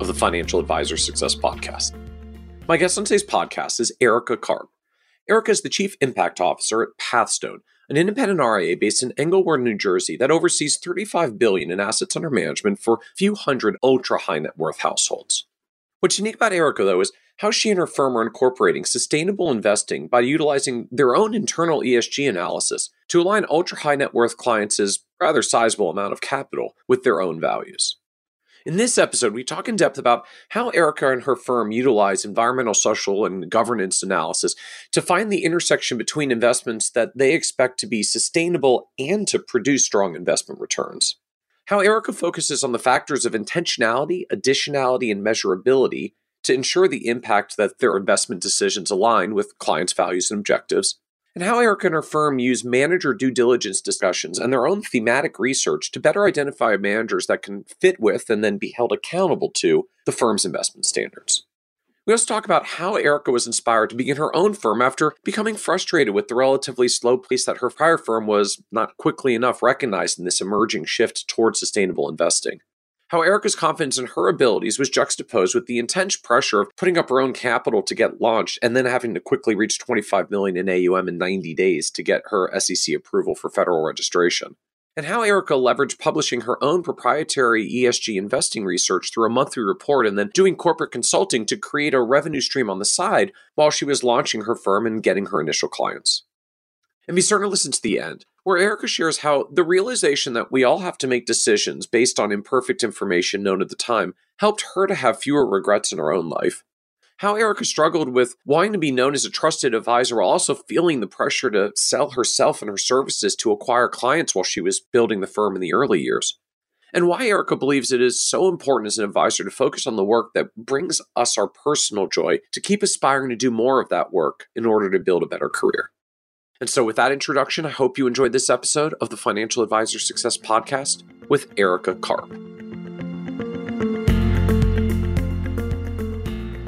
of the Financial Advisor Success Podcast. My guest on today's podcast is Erika Karp. Erika is the Chief Impact Officer at Pathstone, an independent RIA based in Englewood, New Jersey that oversees 35 billion in assets under management for a few hundred ultra high net worth households. What's unique about Erika, though, is how she and her firm are incorporating sustainable investing by utilizing their own internal ESG analysis to align ultra high net worth clients' rather sizable amount of capital with their own values. In this episode, we talk in depth about how Erika and her firm utilize environmental, social, and governance analysis to find the intersection between investments that they expect to be sustainable and to produce strong investment returns. How Erika focuses on the factors of intentionality, additionality, and measurability to ensure the impact that their investment decisions align with clients' values and objectives and how Erika and her firm use manager due diligence discussions and their own thematic research to better identify managers that can fit with and then be held accountable to the firm's investment standards. We also talk about how Erika was inspired to begin her own firm after becoming frustrated with the relatively slow pace that her prior firm was not quickly enough recognized in this emerging shift towards sustainable investing how Erika's confidence in her abilities was juxtaposed with the intense pressure of putting up her own capital to get launched and then having to quickly reach 25 million in AUM in 90 days to get her SEC approval for federal registration. And how Erika leveraged publishing her own proprietary ESG investing research through a monthly report and then doing corporate consulting to create a revenue stream on the side while she was launching her firm and getting her initial clients. And be certain to listen to the end where Erika shares how the realization that we all have to make decisions based on imperfect information known at the time helped her to have fewer regrets in her own life. How Erika struggled with wanting to be known as a trusted advisor while also feeling the pressure to sell herself and her services to acquire clients while she was building the firm in the early years. And why Erika believes it is so important as an advisor to focus on the work that brings us our personal joy, to keep aspiring to do more of that work in order to build a better career. And so, with that introduction, I hope you enjoyed this episode of the Financial Advisor Success Podcast with Erika Karp.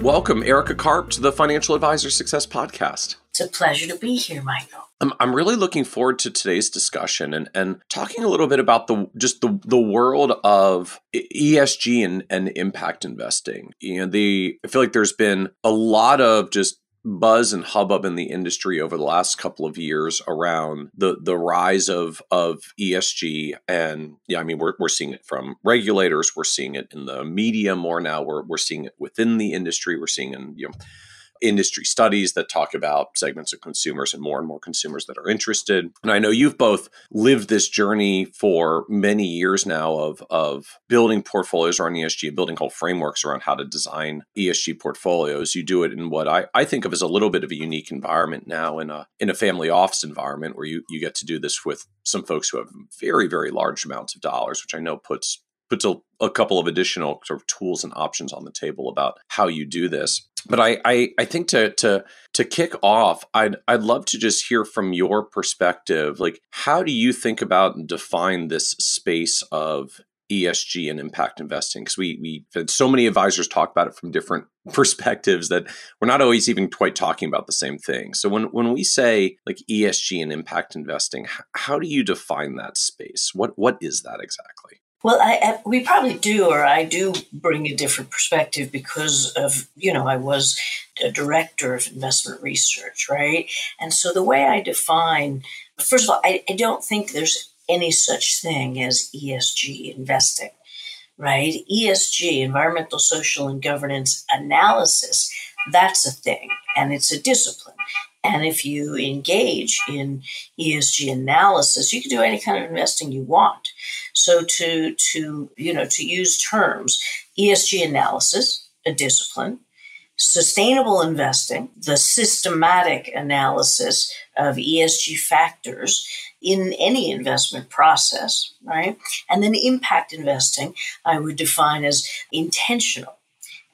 Welcome, Erika Karp, to the Financial Advisor Success Podcast. It's a pleasure to be here, Michael. I'm, I'm really looking forward to today's discussion and, and talking a little bit about the just the, the world of ESG and, and impact investing. You know, the I feel like there's been a lot of just buzz and hubbub in the industry over the last couple of years around the the rise of of ESG and yeah I mean we're we're seeing it from regulators we're seeing it in the media more now we're we're seeing it within the industry we're seeing in you know industry studies that talk about segments of consumers and more and more consumers that are interested. And I know you've both lived this journey for many years now of, of building portfolios around ESG building whole frameworks around how to design ESG portfolios. You do it in what I, I think of as a little bit of a unique environment now in a in a family office environment where you, you get to do this with some folks who have very, very large amounts of dollars, which I know puts puts a, a, couple of additional sort of tools and options on the table about how you do this. But I, I, I think to to to kick off, I'd I'd love to just hear from your perspective. Like, how do you think about and define this space of ESG and impact investing? Because we we had so many advisors talk about it from different perspectives that we're not always even quite talking about the same thing. So when when we say like ESG and impact investing, how do you define that space? What what is that exactly? Well, I, we probably do, or I do bring a different perspective because of, you know, I was a director of investment research, right? And so the way I define, first of all, I, I don't think there's any such thing as ESG investing, right? ESG, environmental, social, and governance analysis, that's a thing, and it's a discipline. And if you engage in ESG analysis, you can do any kind of investing you want. So to to you know to use terms, ESG analysis, a discipline, sustainable investing, the systematic analysis of ESG factors in any investment process, right? And then impact investing, I would define as intentional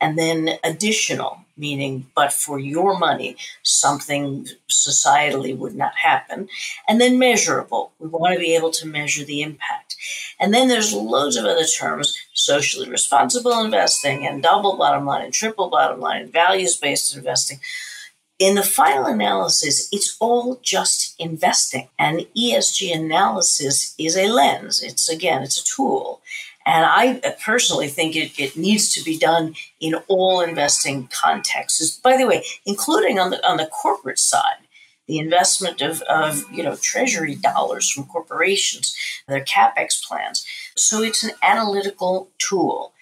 and then additional, meaning, but for your money, something societally would not happen. And then measurable. We want to be able to measure the impact. And then there's loads of other terms socially responsible investing and double bottom line and triple bottom line values based investing. In the final analysis, it's all just investing. And ESG analysis is a lens. It's again, it's a tool. And I personally think it, it needs to be done in all investing contexts. By the way, including on the on the corporate side, the investment of, of you know treasury dollars from corporations, their capex plans. So it's an analytical tool.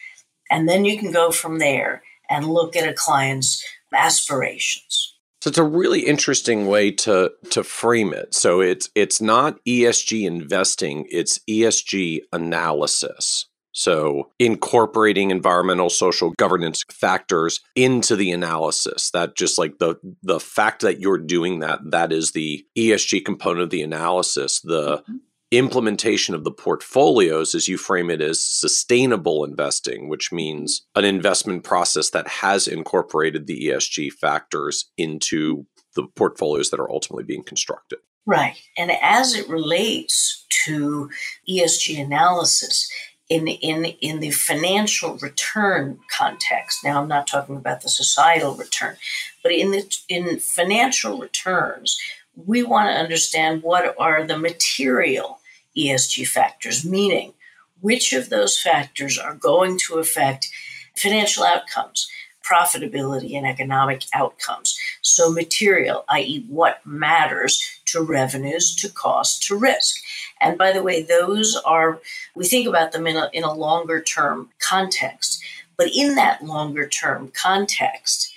And then you can go from there and look at a client's aspirations. So it's a really interesting way to to frame it. So it's it's not ESG investing, it's ESG analysis. So, incorporating environmental, social governance factors into the analysis. That just like the the fact that you're doing that, that is the ESG component of the analysis. The mm-hmm. implementation of the portfolios, as you frame it, as sustainable investing, which means an investment process that has incorporated the ESG factors into the portfolios that are ultimately being constructed. Right. And as it relates to ESG analysis, in in in the financial return context. Now, I'm not talking about the societal return, but in the in financial returns, we want to understand what are the material ESG factors, meaning which of those factors are going to affect financial outcomes profitability and economic outcomes. So, material, i.e., what matters to revenues, to cost, to risk. And by the way, those are, we think about them in a, in a longer term context. But in that longer term context,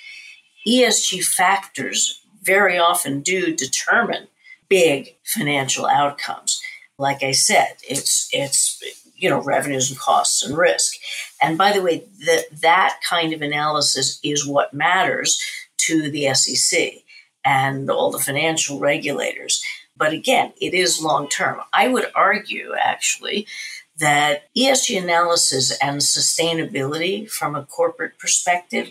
ESG factors very often do determine big financial outcomes. Like I said, it's it's you know revenues and costs and risk. And by the way, that that kind of analysis is what matters to the SEC and all the financial regulators. But again, it is long term. I would argue actually that ESG analysis and sustainability from a corporate perspective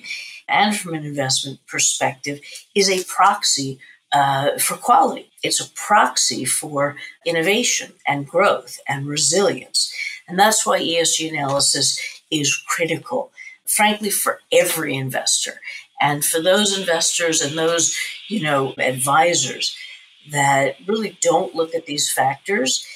and from an investment perspective is a proxy uh, for quality. It's a proxy for innovation and growth and resilience. And that's why ESG analysis is critical, frankly, for every investor. And for those investors and those, you know, advisors that really don't look at these factors,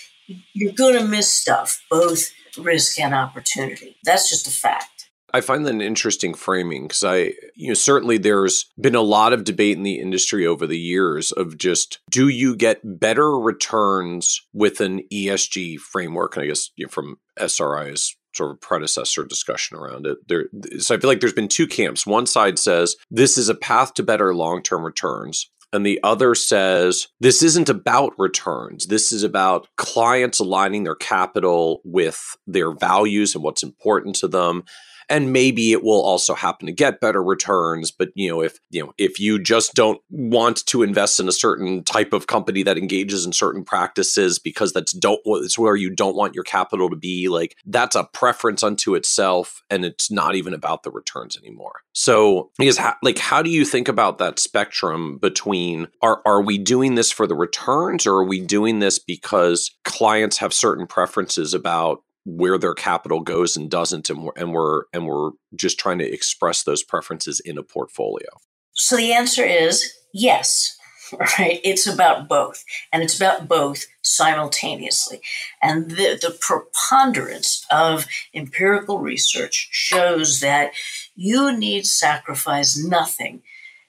you're going to miss stuff, both risk and opportunity. That's just a fact. I find that an interesting framing because I, you know, certainly there's been a lot of debate in the industry over the years of just do you get better returns with an ESG framework? And I guess you know, from SRI's sort of predecessor discussion around it. There, so I feel like there's been two camps. One side says this is a path to better long term returns. And the other says this isn't about returns. This is about clients aligning their capital with their values and what's important to them and maybe it will also happen to get better returns but you know if you know if you just don't want to invest in a certain type of company that engages in certain practices because that's don't it's where you don't want your capital to be like that's a preference unto itself and it's not even about the returns anymore. So because like how do you think about that spectrum between are are we doing this for the returns or are we doing this because clients have certain preferences about where their capital goes and doesn't and we're, and we're and we're just trying to express those preferences in a portfolio. So the answer is yes right? It's about both and it's about both simultaneously. And the, the preponderance of empirical research shows that you need sacrifice nothing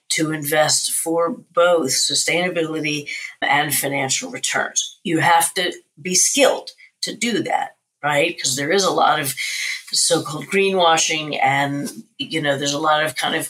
to invest for both sustainability and financial returns. You have to be skilled to do that right? Because there is a lot of so-called greenwashing, and you know, there's a lot of kind of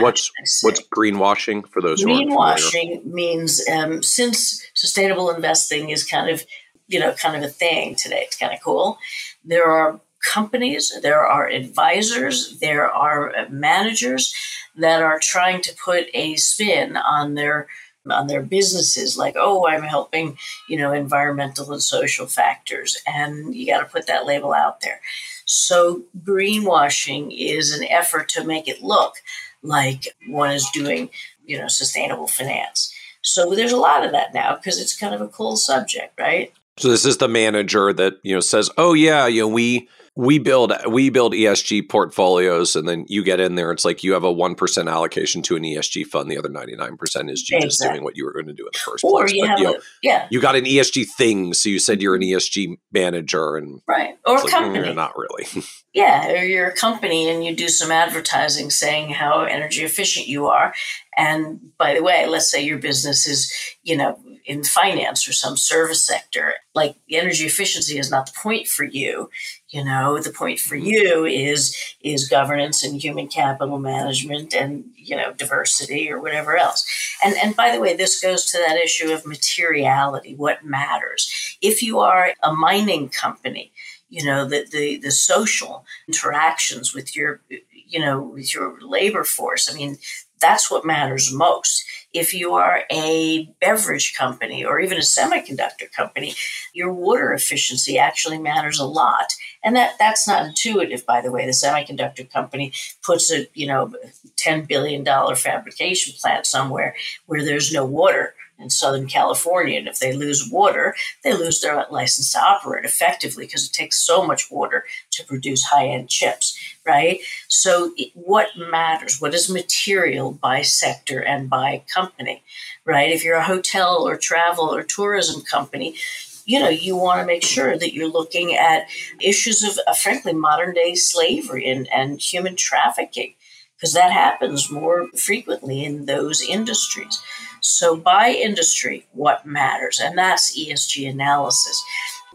what's what's greenwashing for those greenwashing means um, since sustainable investing is kind of you know kind of a thing today. It's kind of cool. There are companies, there are advisors, there are managers that are trying to put a spin on their on their businesses like oh i'm helping you know environmental and social factors and you got to put that label out there So greenwashing is an effort to make it look like one is doing, you know, sustainable finance. So there's a lot of that now because it's kind of a cool subject, right? So this is the manager that, you know, says, "Oh yeah, you know, we we build we build ESG portfolios, and then you get in there. It's like you have a one percent allocation to an ESG fund. The other ninety nine percent is you exactly. just doing what you were going to do in the first or place. You but, have you know, a, yeah, you got an ESG thing, so you said you're an ESG manager, and right or like, company, mm, not really. yeah, or you're a company and you do some advertising saying how energy efficient you are. And by the way, let's say your business is, you know, in finance or some service sector, like energy efficiency is not the point for you. You know, the point for mm-hmm. you is is governance and human capital management and you know diversity or whatever else. And and by the way, this goes to that issue of materiality. What matters? If you are a mining company, you know the the, the social interactions with your you know with your labor force. I mean, that's what matters most. If you are a beverage company or even a semiconductor company, your water efficiency actually matters a lot. And that, that's not intuitive, by the way. The semiconductor company puts a, you know, $10 billion fabrication plant somewhere where there's no water in Southern California. And if they lose water, they lose their license to operate effectively because it takes so much water to produce high end chips, right? So, what matters? What is material by sector and by company, right? If you're a hotel or travel or tourism company, you know, you want to make sure that you're looking at issues of, uh, frankly, modern day slavery and, and human trafficking, because that happens more frequently in those industries. So, by industry, what matters? And that's ESG analysis.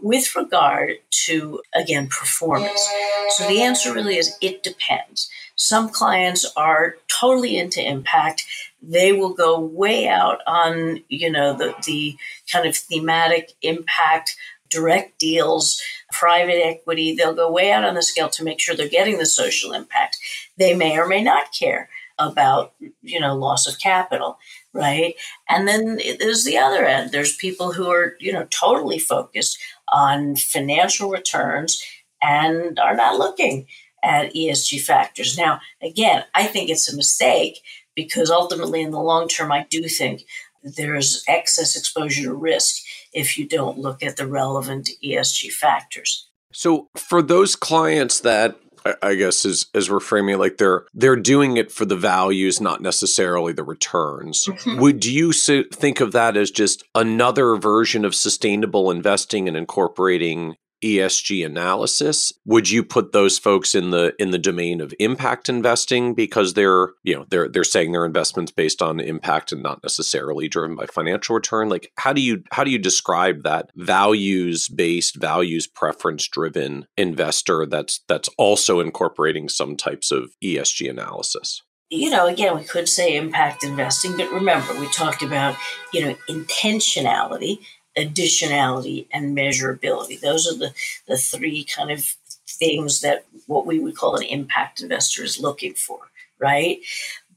With regard to, again, performance. So, the answer really is it depends. Some clients are totally into impact. They will go way out on, you know, the, the kind of thematic impact direct deals, private equity. They'll go way out on the scale to make sure they're getting the social impact. They may or may not care about, you know, loss of capital right? And then there's the other end. There's people who are, you know, totally focused on financial returns and are not looking at ESG factors. Now, again, I think it's a mistake because ultimately, in the long term, I do think there's excess exposure to risk if you don't look at the relevant ESG factors. So, for those clients that I guess as as we're framing it, like they're they're doing it for the values, not necessarily the returns. Mm-hmm. Would you think of that as just another version of sustainable investing and incorporating ESG analysis, would you put those folks in the in the domain of impact investing because they're you know they're they're saying their investments based on impact and not necessarily driven by financial return? Like how do you how do you describe that values based values preference driven investor that's that's also incorporating some types of ESG analysis? you know, again, we could say impact investing, but remember, we talked about, you know, intentionality additionality and measurability. Those are the, the three kind of things that what we would call an impact investor is looking for, right?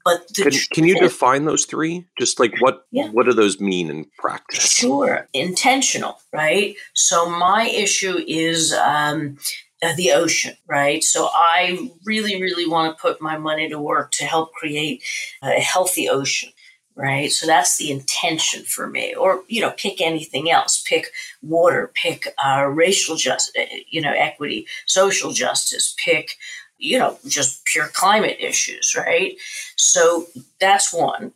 But can, can, you define those three? Just like what yeah. what do those mean in practice? Sure, intentional, right? So my issue is um, uh, the ocean, right? So I really, really want to put my money to work to help create a healthy ocean right? So that's the intention for me. Or you know, pick anything else. Pick water. Pick uh, racial justice. Uh, you know, equity, social justice. Pick you know just pure climate issues, right? So that's one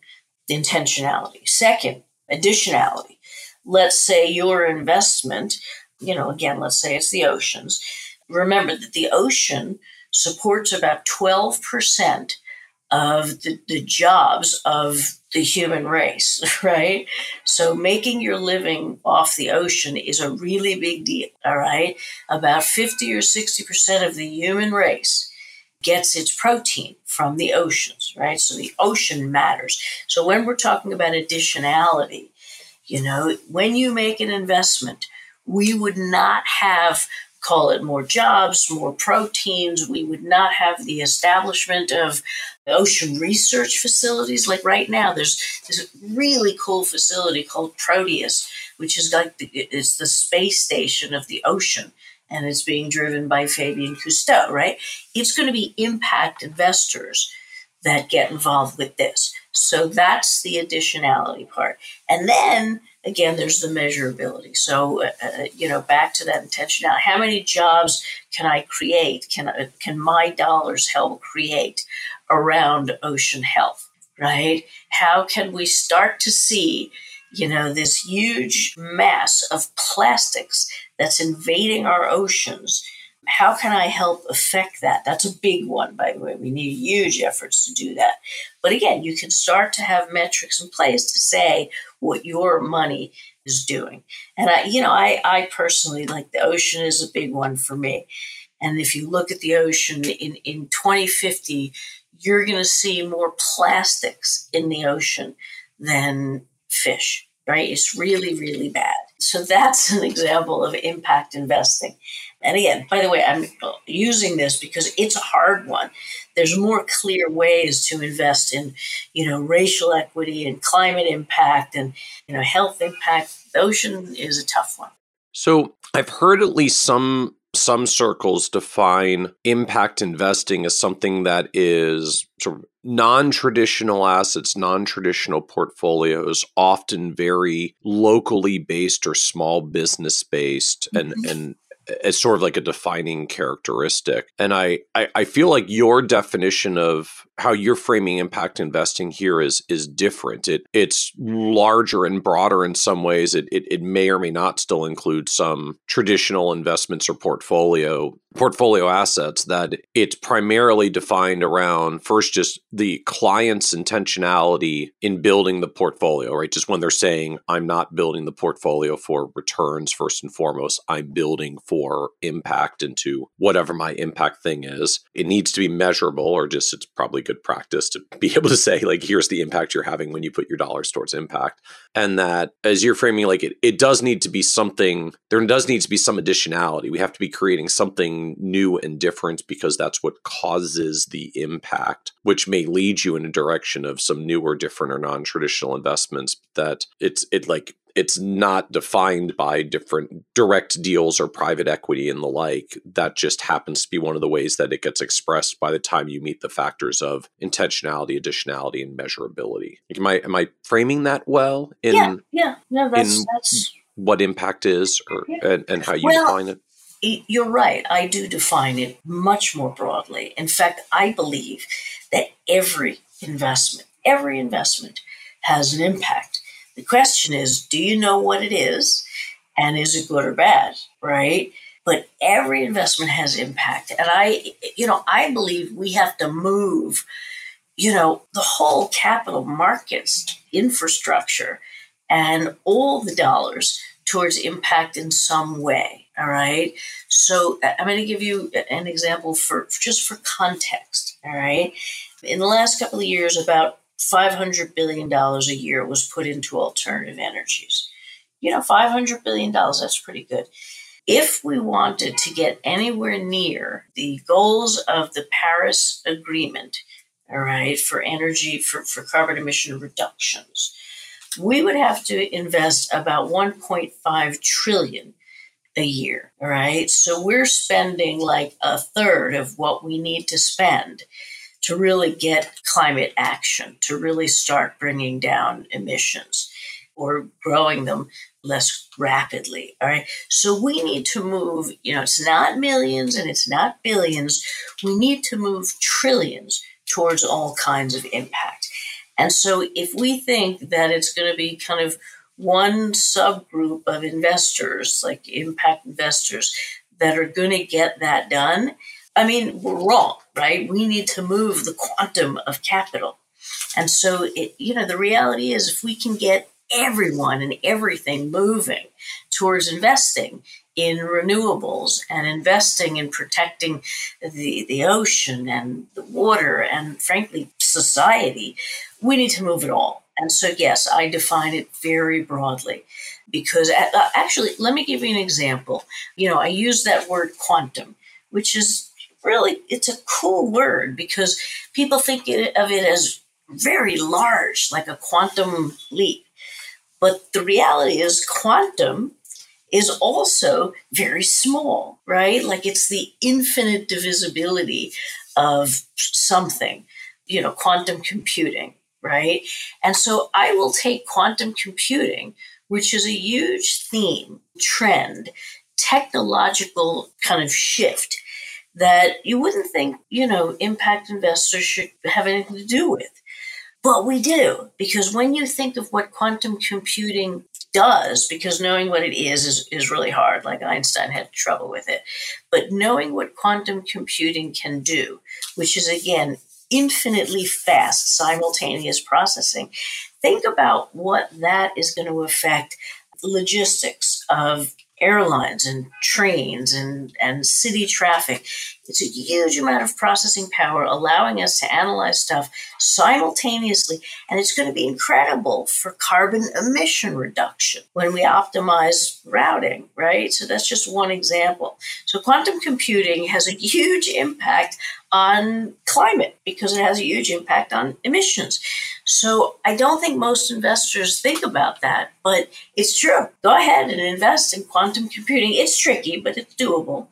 intentionality. Second, additionality. Let's say your investment, you know, again, let's say it's the oceans. Remember that the ocean supports about 12% of the, the jobs of the human race, right? So making your living off the ocean is a really big deal, all right? About 50 or 60% of the human race gets its protein from the oceans, right? So the ocean matters. So when we're talking about additionality, you know, when you make an investment, we would not have call it more jobs, more proteins. We would not have the establishment of ocean research facilities. Like right now, there's this really cool facility called Proteus, which is like the, it's the space station of the ocean. and it's being driven by Fabien Cousteau, right? It's going to be impact investors that get involved with this. So that's the additionality part. And then again, there's the measurability. So, uh, uh, you know, back to that intentionality. How many jobs can I create? Can, uh, can my dollars help create around ocean health, right? How can we start to see, you know, this huge mass of plastics that's invading our oceans? How can I help affect that? That's a big one, by the way. We need huge efforts to do that. But again, you can start to have metrics in place to say what your money is doing. And I, you know, I, I personally like the ocean is a big one for me. And if you look at the ocean in, in 2050, you're going to see more plastics in the ocean than fish, right? It's really, really bad. So that's an example of impact investing. And again, by the way, I'm using this because it's a hard one. There's more clear ways to invest in, you know, racial equity and climate impact and, you know, health impact. The ocean is a tough one. So I've heard at least some some circles define impact investing as something that is sort of non-traditional assets non-traditional portfolios often very locally based or small business based and mm-hmm. and as sort of like a defining characteristic. And I, I, I feel like your definition of how you're framing impact investing here is is different. It it's larger and broader in some ways. It, it it may or may not still include some traditional investments or portfolio portfolio assets that it's primarily defined around first just the client's intentionality in building the portfolio, right? Just when they're saying, I'm not building the portfolio for returns first and foremost, I'm building for impact into whatever my impact thing is. It needs to be measurable, or just it's probably good practice to be able to say, like, here's the impact you're having when you put your dollars towards impact. And that as you're framing, like, it, it does need to be something, there does need to be some additionality. We have to be creating something new and different because that's what causes the impact, which may lead you in a direction of some new or different, or non traditional investments that it's, it like, it's not defined by different direct deals or private equity and the like. That just happens to be one of the ways that it gets expressed by the time you meet the factors of intentionality, additionality, and measurability. Am I am I framing that well? In, yeah, yeah, no, that's that's what impact is, or yeah. and, and how you well, define it. You're right. I do define it much more broadly. In fact, I believe that every investment, every investment has an impact. The question is, do you know what it is? And is it good or bad? Right? But every investment has impact. And I, you know, I believe we have to move, you know, the whole capital markets infrastructure and all the dollars towards impact in some way all right. So I'm going to give you an example for just for context. All right. In the last couple of years, about $500 billion a year was put into alternative energies. You know, $500 billion, that's pretty good. If we wanted to get anywhere near the goals of the Paris Agreement, all right, for energy, for, for carbon emission reductions, we would have to invest about 1.5 trillion a year. All right. So we're spending like a third of what we need to spend to really get climate action, to really start bringing down emissions or growing them less rapidly. All right. So we need to move, you know, it's not millions and it's not billions. We need to move trillions towards all kinds of impact. And so if we think that it's going to be kind of one subgroup of investors, like impact investors, that are going to get that done, I mean, we're wrong, right? We need to move the quantum of capital. And so, it, you know, the reality is if we can get everyone and everything moving towards investing in renewables and investing in protecting the, the ocean and the water and, frankly, society, we need to move it all. And so, yes, I define it very broadly because uh, actually, let me give you an example. You know, I use that word quantum, which is really it's a cool word because people think of it as very large, like a quantum leap. But the reality is, quantum is also very small, right? Like it's the infinite divisibility of something, you know, quantum computing, right? And so I will take quantum computing, which is a huge theme, trend, technological kind of shift that you wouldn't think, you know, impact investors should have anything to do with. But we do, because when you think of what quantum computing does, because knowing what it is, is is really hard, like Einstein had trouble with it. But knowing what quantum computing can do, which is again infinitely fast simultaneous processing, think about what that is going to affect the logistics of airlines and trains and, and city traffic. It's a huge amount of processing power, allowing us to analyze stuff simultaneously. And it's going to be incredible for carbon emission reduction when we optimize routing, right? So that's just one example. So quantum computing has a huge impact on climate because it has a huge impact on emissions. So I don't think most investors think about that, but it's true. Go ahead and invest in quantum computing. It's tricky, but it's doable.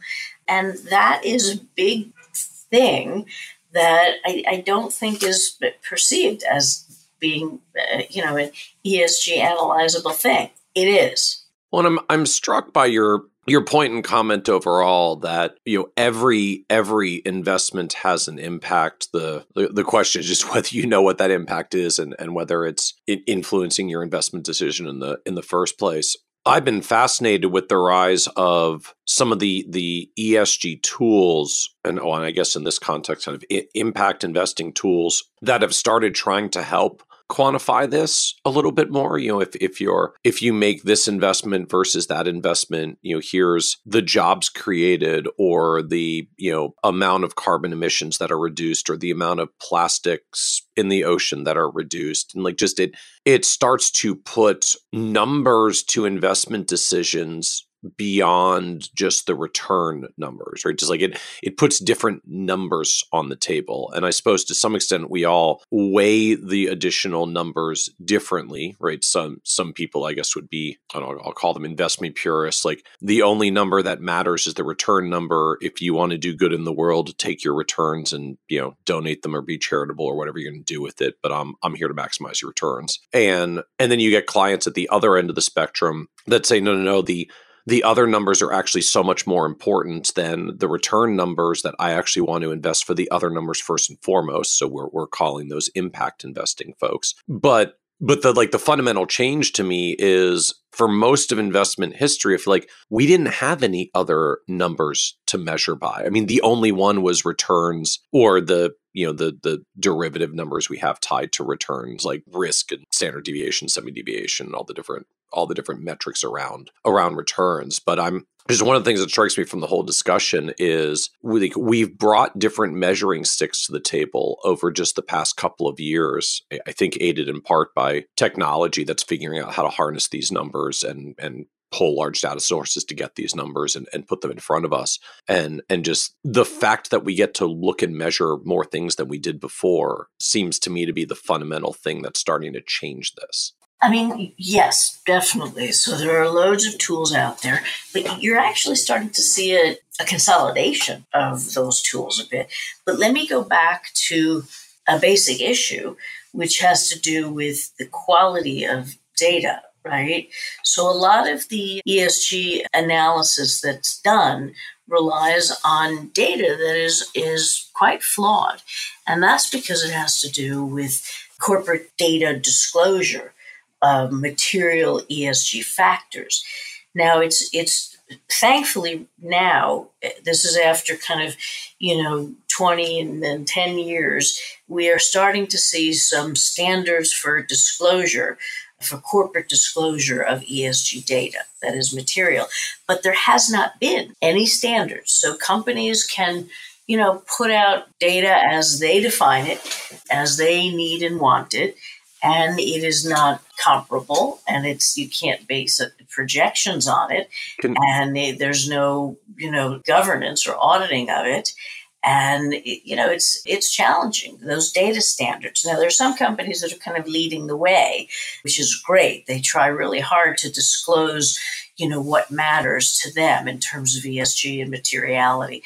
And that is a big thing that I, I don't think is perceived as being, uh, you know, an ESG analyzable thing. It is. Well, I'm I'm struck by your your point and comment overall that you know every every investment has an impact the, the, the question is just whether you know what that impact is and and whether it's influencing your investment decision in the in the first place I've been fascinated with the rise of some of the the ESG tools, and oh, and I guess in this context, kind of impact investing tools that have started trying to help quantify this a little bit more? You know if if you're if you make this investment versus that investment you know here's the jobs created or the you know amount of carbon emissions that are reduced or the amount of plastics in the ocean that are reduced. And like just it it starts to put numbers to investment decisions beyond just the return numbers right? Just like it it puts different numbers on the table. And i suppose to some extent we all weigh the additional numbers differently right? Some some people i guess would be i don't know i'll call them investment purists. Like the only number that matters is the return number. If you want to do good in the world take your returns and you know donate them or be charitable or whatever you're going to do with it. But i'm i'm here to maximize your returns. And and then you get clients at the other end of the spectrum that say no no no the the other numbers are actually so much more important than the return numbers that I actually want to invest for the other numbers first and foremost. So we're we're calling those impact investing folks. But but the like the fundamental change to me is for most of investment history, I feel like we didn't have any other numbers to measure by. I mean, the only one was returns or the you know the the derivative numbers we have tied to returns like risk and standard deviation semi deviation all the different all the different metrics around around returns but i'm just one of the things that strikes me from the whole discussion is we, we've brought different measuring sticks to the table over just the past couple of years. I think aided in part by technology that's figuring out how to harness these numbers and and pull large data sources to get these numbers and, and put them in front of us. And and just the fact that we get to look and measure more things than we did before seems to me to be the fundamental thing that's starting to change this. I mean, yes, definitely. So there are loads of tools out there, but you're actually starting to see a, a consolidation of those tools a bit. But let me go back to a basic issue, which has to do with the quality of data, right? So a lot of the ESG analysis that's done relies on data that is is quite flawed. And that's because it has to do with corporate data disclosure uh, material ESG factors. Now, it's it's thankfully now this is after kind of you know 20 and then 10 years we are starting to see some standards for disclosure for corporate disclosure of ESG data that is material but there has not been any standards so companies can you know put out data as they define it as they need and want it and it is not comparable and it's you can't base projections on it Can, and it, there's no you know governance or auditing of it. And it, you know it's it's challenging those data standards. Now there's some companies that are kind of leading the way which is great. They try really hard to disclose you know, what matters to them in terms of ESG and materiality.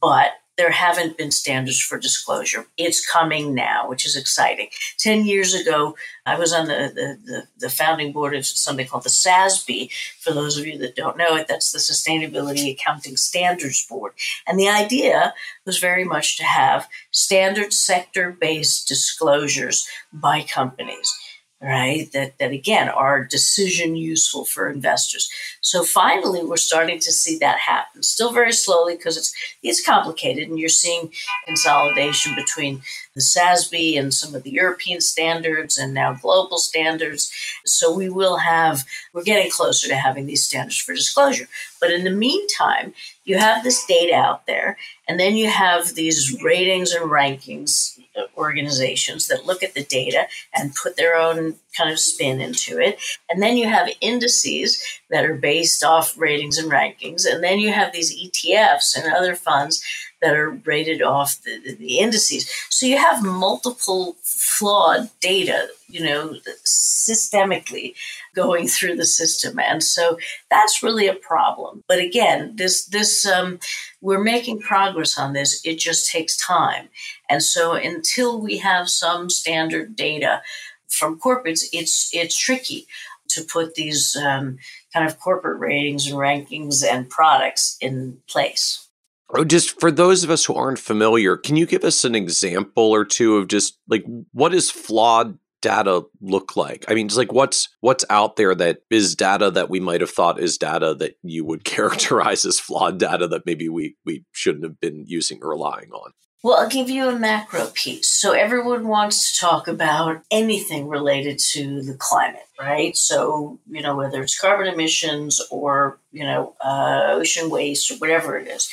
But there haven't been standards for disclosure. It's coming now, which is exciting. 10 years ago, I was on the, the, the, the, founding board of something called the SASB. For those of you that don't know it, that's the Sustainability Accounting Standards Board. And the idea was very much to have standard sector based disclosures by companies right? That, that again are decision useful for investors. So finally, we're starting to see that happen. Still very slowly because it's it's complicated, and you're seeing consolidation between the SASB and some of the European standards, and now global standards. So we will have we're getting closer to having these standards for disclosure. But in the meantime, you have this data out there, and then you have these ratings and rankings organizations that look at the data and put their own kind of spin into it. And then you have indices that are based off ratings and rankings. And then you have these ETFs and other funds that are rated off the, the indices. So you have multiple flawed data, you know, systemically going through the system, and so that's really a problem. But again, this this um, we're making progress on this. It just takes time, and so until we have some standard data from corporates, it's it's tricky to put these um, kind of corporate ratings and rankings and products in place. Oh, just for those of us who aren't familiar, can you give us an example or two of just like what does flawed data look like? I mean, just like what's what's out there that is data that we might have thought is data that you would characterize as flawed data that maybe we we shouldn't have been using or relying on. Well, I'll give you a macro piece. So everyone wants to talk about anything related to the climate, right? So you know whether it's carbon emissions or you know uh, ocean waste or whatever it is.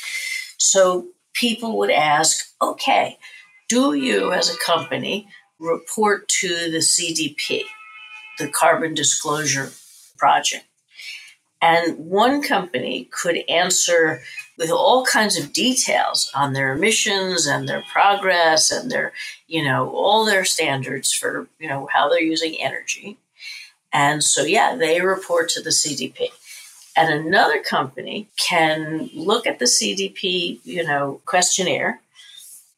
So people would ask, okay, do you as a company report to the CDP, the Carbon Disclosure Project? And one company could answer with all kinds of details on their emissions and their progress and their, you know, all their standards for, you know, how they're using energy. And so, yeah, they report to the CDP and another company can look at the CDP, you know, questionnaire.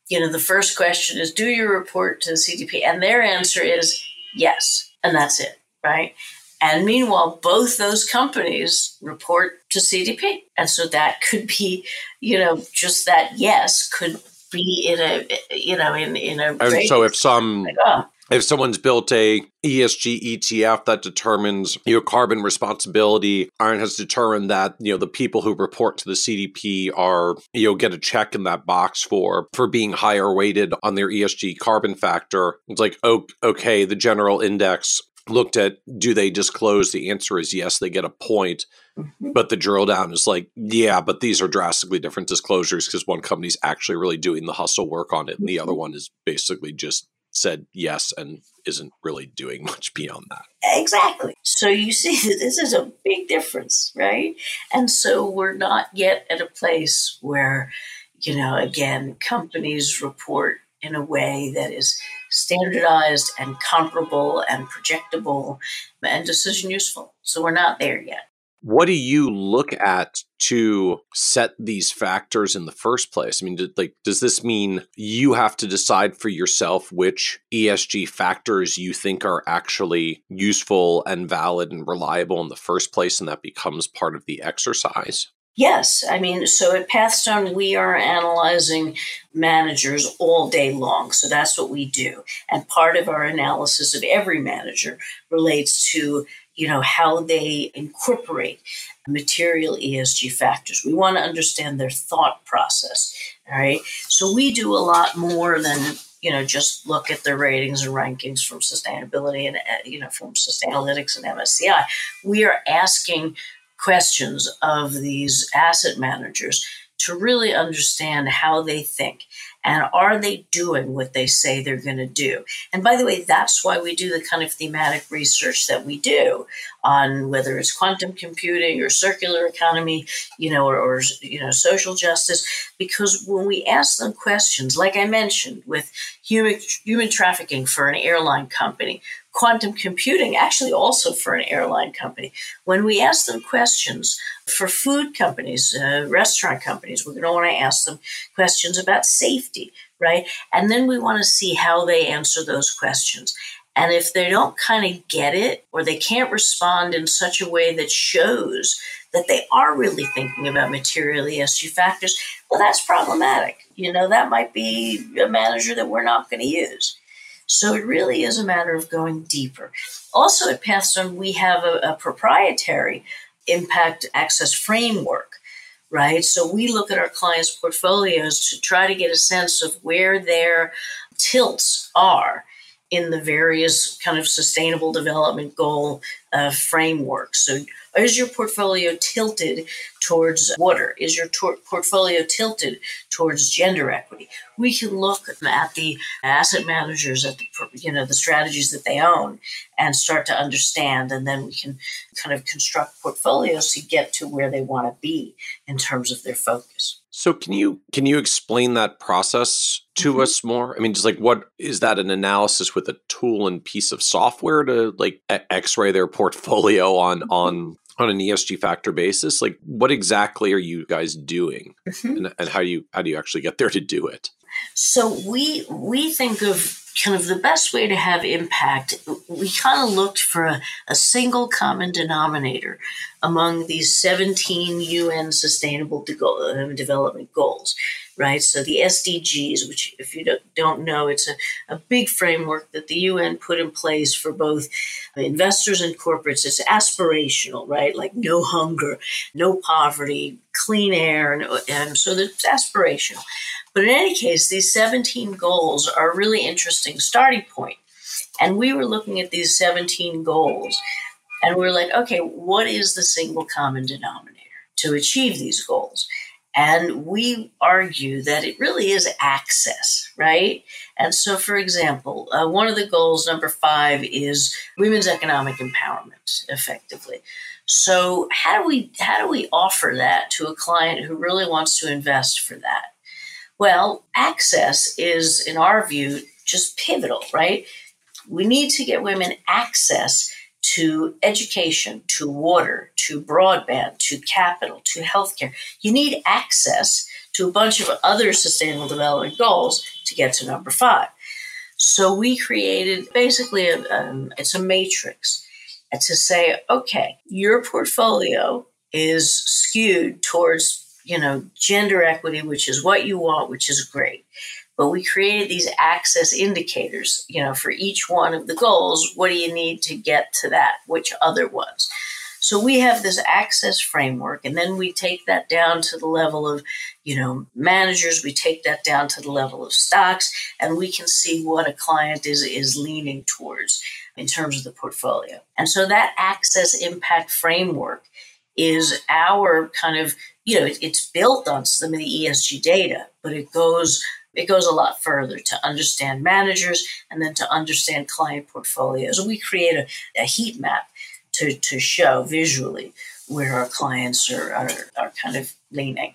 You know, the first question is, do you report to the CDP? And their answer is yes. And that's it, right? And meanwhile, both those companies report to CDP. And so that could be, you know, just that yes could be in a, you know, in, in a. And so if some, like, oh, if someone's built a ESG ETF that determines your carbon responsibility and has determined that you know the people who report to the CDP are you know get a check in that box for for being higher weighted on their ESG carbon factor. It's like oh, okay, the general index looked at do they disclose? The answer is yes, they get a point. Mm-hmm. But the drill down is like, yeah, but these are drastically different disclosures because one company's actually really doing the hustle work on it, and the other mm-hmm. one is basically just said yes and isn't really doing much beyond that. Exactly. So you see this is a big difference, right? And so we're not yet at a place where, you know, again, companies report in a way that is standardized and comparable and projectable and decision useful. So we're not there yet. What do you look at to set these factors in the first place? I mean, like, does this mean you have to decide for yourself which ESG factors you think are actually useful and valid and reliable in the first place, and that becomes part of the exercise? Yes. I mean, so at Pathstone, we are analyzing managers all day long. So that's what we do. And part of our analysis of every manager relates to you know, how they incorporate material ESG factors. We want to understand their thought process. All right. So we do a lot more than, you know, just look at their ratings and rankings from sustainability and, uh, you know, from Sustainalytics and MSCI. We are asking questions of these asset managers to really understand how they think and are they doing what they say they're going to do? And by the way, that's why we do the kind of thematic research that we do on whether it's quantum computing or circular economy, you know, or, or you know, social justice. Because when we ask them questions, like I mentioned with human human trafficking for an airline company, quantum computing, actually, also for an airline company. When we ask them questions for food companies, uh, restaurant companies, we're going to want to ask them questions about safety, right? And then we want to see how they answer those questions. And if they don't kind of get it or they can't respond in such a way that shows that they are really thinking about material ESG factors, well, that's problematic. You know, that might be a manager that we're not going to use. So it really is a matter of going deeper. Also at Pathstone, we have a, a proprietary impact access framework right? So we look at our clients' portfolios to try to get a sense of where their tilts are in the various kind of sustainable development goal uh, frameworks. So, is your portfolio tilted towards water? Is your tor- portfolio tilted towards gender equity? We can look at the asset managers, at the you know the strategies that they own, and start to understand, and then we can kind of construct portfolios to get to where they want to be in terms of their focus. So can you can you explain that process to mm-hmm. us more? I mean, just like what is that an analysis with a tool and piece of software to like x-ray their portfolio on mm-hmm. on on an ESG factor basis? Like what exactly are you guys doing? Mm-hmm. And, and how do you how do you actually get there to do it? So we we think of kind of the best way to have impact, we kind of looked for a, a, single common denominator among these 17 UN Sustainable De- Development Goals, right? So the SDGs, which, if you don't know, it's a, a big framework that the UN put in place for both investors and corporates. It's aspirational, right? Like no hunger, no poverty, clean air, and, and so it's aspirational. But in any case, these 17 goals are a really interesting starting point. And we were looking at these 17 goals and we are like, okay, what is the single common denominator to achieve these goals? And we argue that it really is access, right? And so, for example, uh, one of the goals, number five, is women's economic empowerment, effectively. So, how do we how do we offer that to a client who really wants to invest for that? Well, access is, in our view, just pivotal, right? We need to get women access to education, to water, to broadband, to capital, to healthcare. You need access to a bunch of other sustainable development goals to get to number five. So we created basically a, um, it's a matrix to say, okay, your portfolio is skewed towards you know, gender equity, which is what you want, which is great. But we created these access indicators, you know, for each one of the goals. What do you need to get to that? Which other ones? So we have this access framework, and then we take that down to the level of, you know, managers. We take that down to the level of stocks, and we can see what a client is is leaning towards in terms of the portfolio. And so that access impact framework is our kind of you know, it, it's built on some of the ESG data, but it goes it goes a lot further to understand managers and then to understand client portfolios. We create a, a heat map to, to show visually where our clients are, are, are kind of leaning.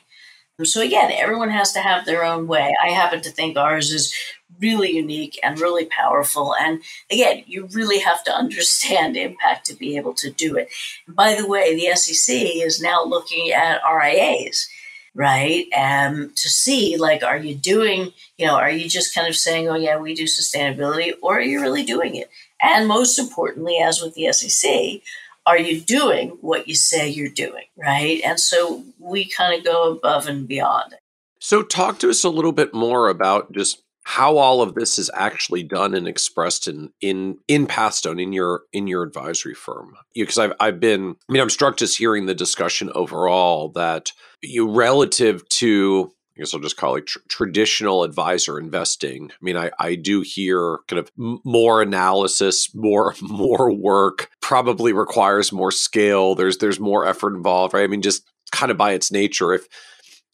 So again, everyone has to have their own way. I happen to think ours is really unique and really powerful. And again, you really have to understand impact to be able to do it. by the way, the SEC is now looking at RIAs, right? Um, to see like, are you doing, you know, are you just kind of saying, oh, yeah, we do sustainability, or are you really doing it? And most importantly, as with the SEC, are you doing what you say you're doing, right? And so we kind of go above and beyond. So, talk to us a little bit more about just how all of this is actually done and expressed in in in Pathstone in your in your advisory firm. Because I've I've been I mean I'm struck just hearing the discussion overall that you relative to I guess I'll just call it tr- traditional advisor investing. I mean, I, I do hear kind of more analysis, more more work, probably requires more scale. There's there's more effort involved, right? I mean, just kind of by its nature, if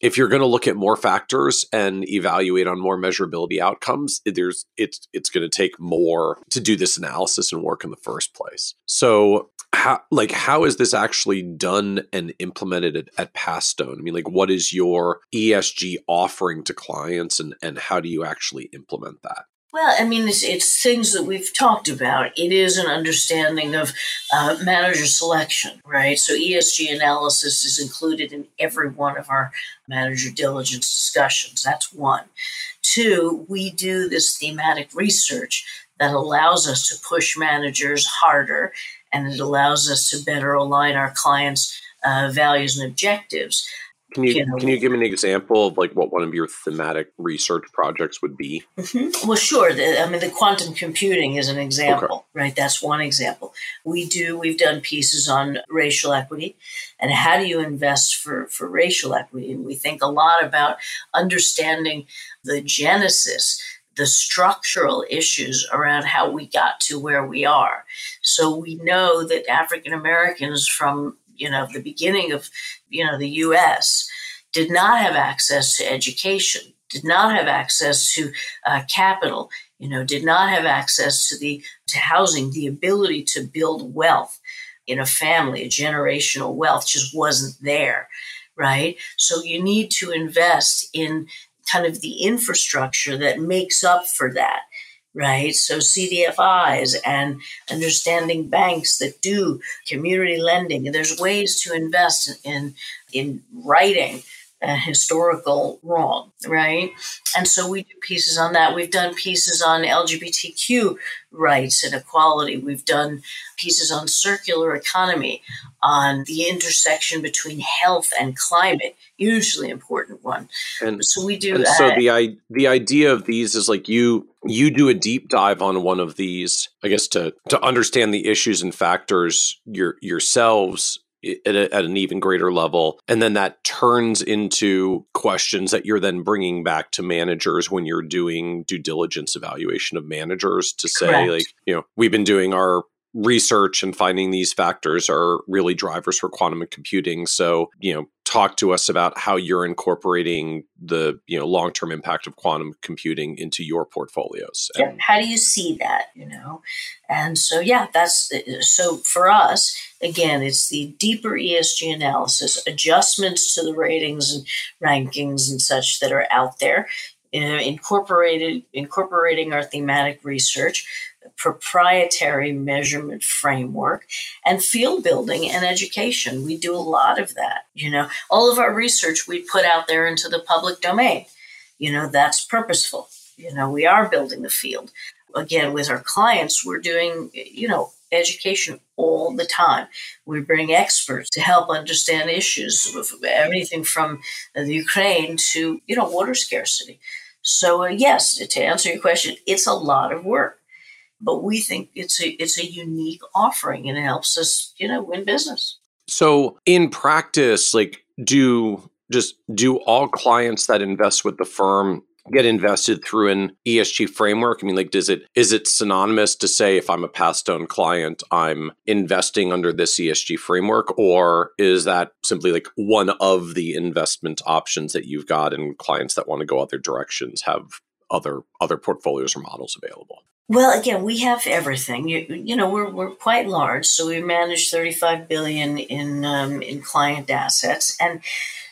if you're going to look at more factors and evaluate on more measurability outcomes there's it's it's going to take more to do this analysis and work in the first place so how like how is this actually done and implemented at, at Pathstone? I mean, like what is your ESG offering to clients and and how do you actually implement that? Well, I mean, it's, it's, things that we've talked about. It is an understanding of uh, manager selection, right? So ESG analysis is included in every one of our manager diligence discussions. That's one. Two, we do this thematic research that allows us to push managers harder and it allows us to better align our clients' uh, values and objectives. Can you, you know, can you give me an example of like what one of your thematic research projects would be? Mm-hmm. Well, sure. The, I mean, the quantum computing is an example, okay. right? That's one example. We do. We've done pieces on racial equity, and how do you invest for for racial equity? And we think a lot about understanding the genesis the structural issues around how we got to where we are. So we know that African Americans from you know the beginning of you know the U.S. did not have access to education, did not have access to uh, capital, you know, did not have access to the to housing, the ability to build wealth in a family, a generational wealth just wasn't there, right? So you need to invest in kind of the infrastructure that makes up for that right? So CDFIs and understanding banks that do community lending. There's ways to invest in in writing a historical wrong, right? And so we do pieces on that. We've done pieces on LGBTQ rights and equality. We've done pieces on circular economy, on the intersection between health and climate, hugely important one. And so we do. And so the the idea of these is like you you do a deep dive on one of these, I guess to to understand the issues and factors your yourselves at, a, at, an even greater level. And then that turns into questions that you're then bringing back to managers when you're doing due diligence evaluation of managers to say, Correct. like, you know, we've been doing our research and finding these factors are really drivers for quantum computing. So, you know, talk to us about how you're incorporating the you know long-term impact of quantum computing into your portfolios yeah. how do you see that you know and so yeah that's so for us again it's the deeper esg analysis adjustments to the ratings and rankings and such that are out there you know, incorporated incorporating our thematic research proprietary measurement framework and field building and education. We do a lot of that. You know, all of our research we put out there into the public domain. You know, that's purposeful. You know, we are building the field. Again, with our clients, we're doing, you know, education all the time. We bring experts to help understand issues, everything from the Ukraine to, you know, water scarcity. So, uh, yes, to answer your question, it's a lot of work but we think it's a it's a unique offering and it helps us you know win business so in practice like do just do all clients that invest with the firm get invested through an ESG framework? I mean, like, does it is it synonymous to say if I'm a Pathstone client, I'm investing under this ESG framework, or is that simply like one of the investment options that you've got, and clients that want to go other directions have other other portfolios or models available? Well, again, we have everything. You, you know, we're, we're quite large, so we manage 35 billion in um, in client assets, and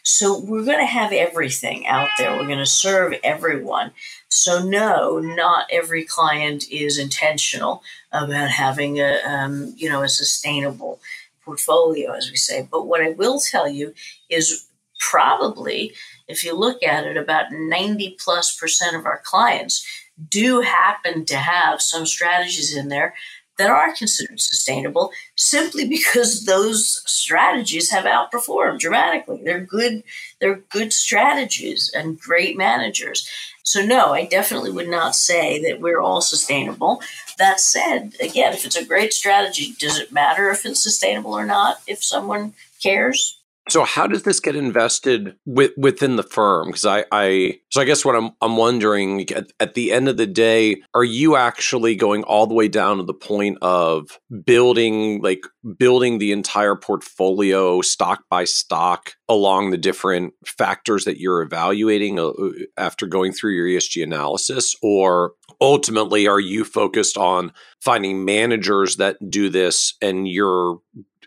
so we're going to have everything out there. We're going to serve everyone. So no, not every client is intentional about having a um, you know a sustainable portfolio, as we say. But what I will tell you is probably, if you look at it, about 90 plus percent of our clients do happen to have some strategies in there that are considered sustainable simply because those strategies have outperformed dramatically. They're good, they're good strategies and great managers. So no, I definitely would not say that we're all sustainable. That said, again, if it's a great strategy, does it matter if it's sustainable or not if someone cares? So how does this get invested with, within the firm? Because I, I, so I guess what I'm, I'm wondering at, at the end of the day, are you actually going all the way down to the point of building, like building the entire portfolio stock by stock along the different factors that you're evaluating uh, after going through your ESG analysis, or ultimately are you focused on finding managers that do this and you're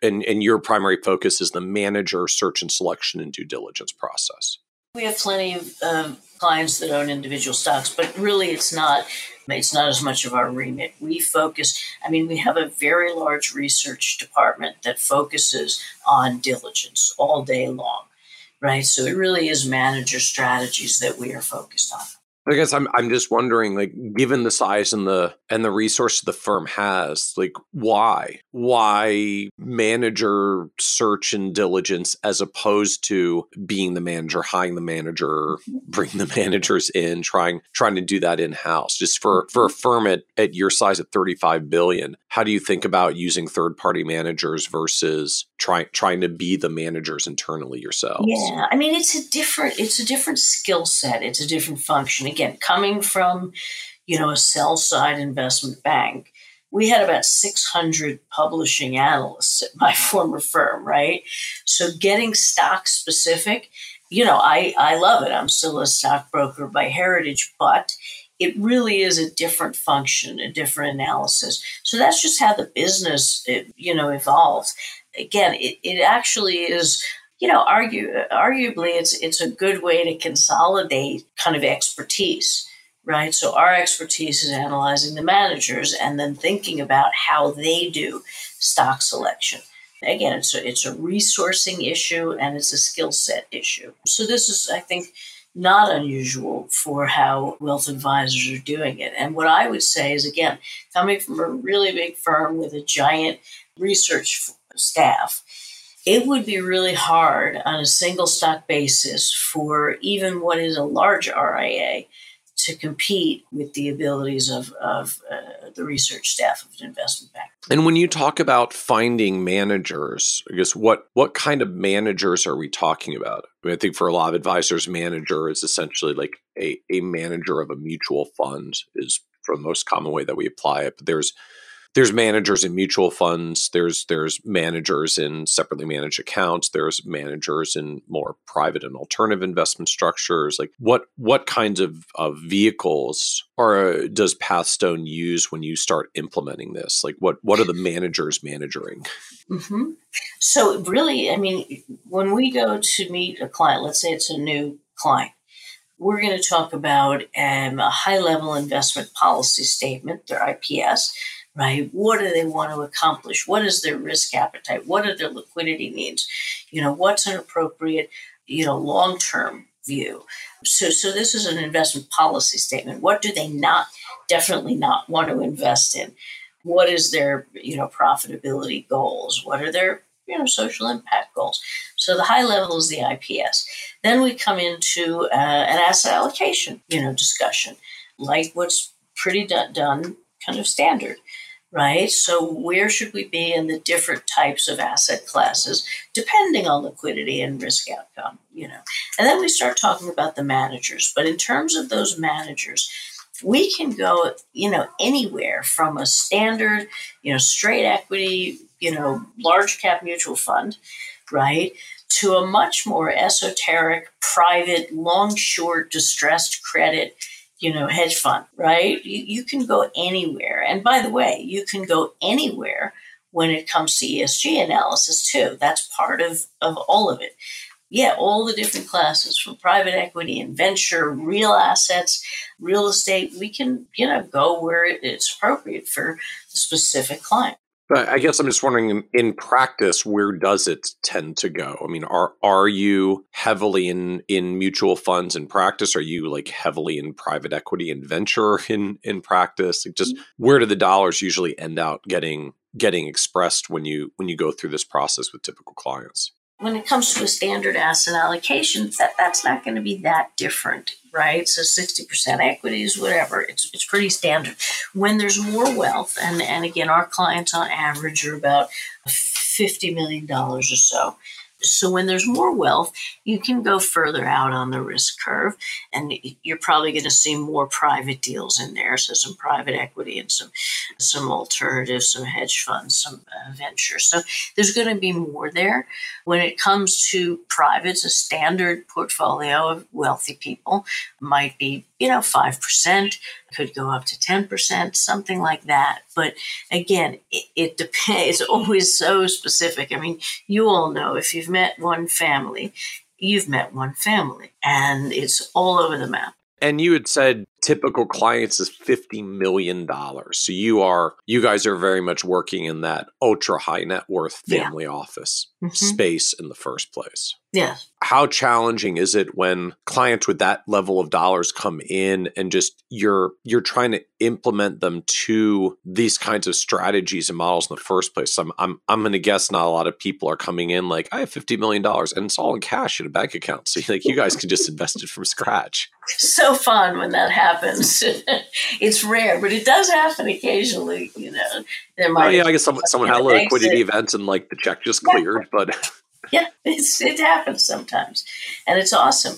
and, and your primary focus is the manager search and selection and due diligence process. We have plenty of um, clients that own individual stocks, but really it's not It's not as much of our remit. We focus, I mean, we have a very large research department that focuses on diligence all day long, right? So it really is manager strategies that we are focused on. I guess I'm I'm just wondering, like, given the size and the and the resource the firm has, like, why why manager search and diligence as opposed to being the manager, hiring the manager, mm-hmm. bring the managers in, trying trying to do that in house. Just for for a mm-hmm. firm at at your size at 35 billion, how do you think about using third party managers versus trying trying to be the managers internally yourselves? Yeah, I mean, it's a different it's a different skill set. It's a different function again, coming from, you know, a sell side investment bank, we had about 600 publishing analysts at my former firm, right? So getting stock specific, you know, I, I love it. I'm still a stockbroker by heritage, but it really is a different function, a different analysis. So that's just how the business, you know, evolves. Again, it, it actually is you know, argue, arguably, it's it's a good way to consolidate kind of expertise, right? So our expertise is analyzing the managers and then thinking about how they do stock selection. Again, it's a, it's a resourcing issue and it's a skill set issue. So this is, I think, not unusual for how wealth advisors are doing it. And what I would say is, again, coming from a really big firm with a giant research staff it would be really hard on a single stock basis for even what is a large RIA to compete with the abilities of, of uh, the research staff of an investment bank. And when you talk about finding managers, I guess what what kind of managers are we talking about? I, mean, I think for a lot of advisors, manager is essentially like a, a manager of a mutual fund is for the most common way that we apply it. But there's there's managers in mutual funds there's there's managers in separately managed accounts there's managers in more private and alternative investment structures. Like what what kinds of, of vehicles or does pathstone use when you start implementing this? Like what what are the managers managing mm-hmm. so really i mean when we go to meet a client let's say it's a new client we're going to talk about um, a high level investment policy statement, their IPS, right? What do they want to accomplish? What is their risk appetite? What are their liquidity needs? You know, what's an appropriate, you know, long term view? So, so this is an investment policy statement. What do they not, definitely not want to invest in? What is their, you know, profitability goals? What are their, you know, social impact goals? So the high level is the IPS. Then we come into uh, an asset allocation, you know, discussion, like what's pretty done, done kind of standard right? So, where should we be in the different types of asset classes, depending on liquidity and risk outcome, you know? And then we start talking about the managers. But in terms of those managers, we can go, you know, anywhere from a standard, you know, straight equity, you know, large cap mutual fund, right? To a much more esoteric, private, long, short, distressed credit you know, hedge fund, right? You, you can go anywhere. And by the way, you can go anywhere when it comes to ESG analysis too. That's part of, of all of it. Yeah, all the different classes from private equity and venture, real assets, real estate, we can, you know, go where it's appropriate for the specific client. I guess I'm just wondering in, practice, where does it tend to go? I mean, are are you heavily in in mutual funds in practice? Are you like heavily in private equity and venture in in practice? Like just mm. where do the dollars usually end out getting getting expressed when you when you go through this process with typical clients? When it comes to a standard asset allocation, that, that's not going to be that different, right? So 60% equities, whatever, it's, it's pretty standard. When there's more wealth, and, and again, our clients on average are about $50 million or so. So when there's more wealth, you can go further out on the risk curve, and you're probably going to see more private deals in there. So some private equity and some some alternatives, some hedge funds, some uh, ventures. So there's going to be more there. When it comes to privates, a standard portfolio of wealthy people might be you know, 5%, could go up to 10%, something like that. But again, it, it depends. It's always so specific. I mean, you all know if you've met one family, you've met one family, and it's all over the map. And you had said typical clients is $50 million. So you are, you guys are very much working in that ultra high net worth family yeah. office mm-hmm. space in the first place. Yes. How challenging is it when clients with that level of dollars come in and just you're you're trying to implement them to these kinds of strategies and models in the first place? I'm I'm I'm going to guess not a lot of people are coming in like I have 50 million dollars and it's all in cash in a bank account. So like you guys can just invest it from scratch. So fun when that happens. it's rare, but it does happen occasionally, you know. There might oh, yeah, I guess someone, someone had a liquidity event and like the check just cleared, yeah. but yeah, it's, it happens sometimes. And it's awesome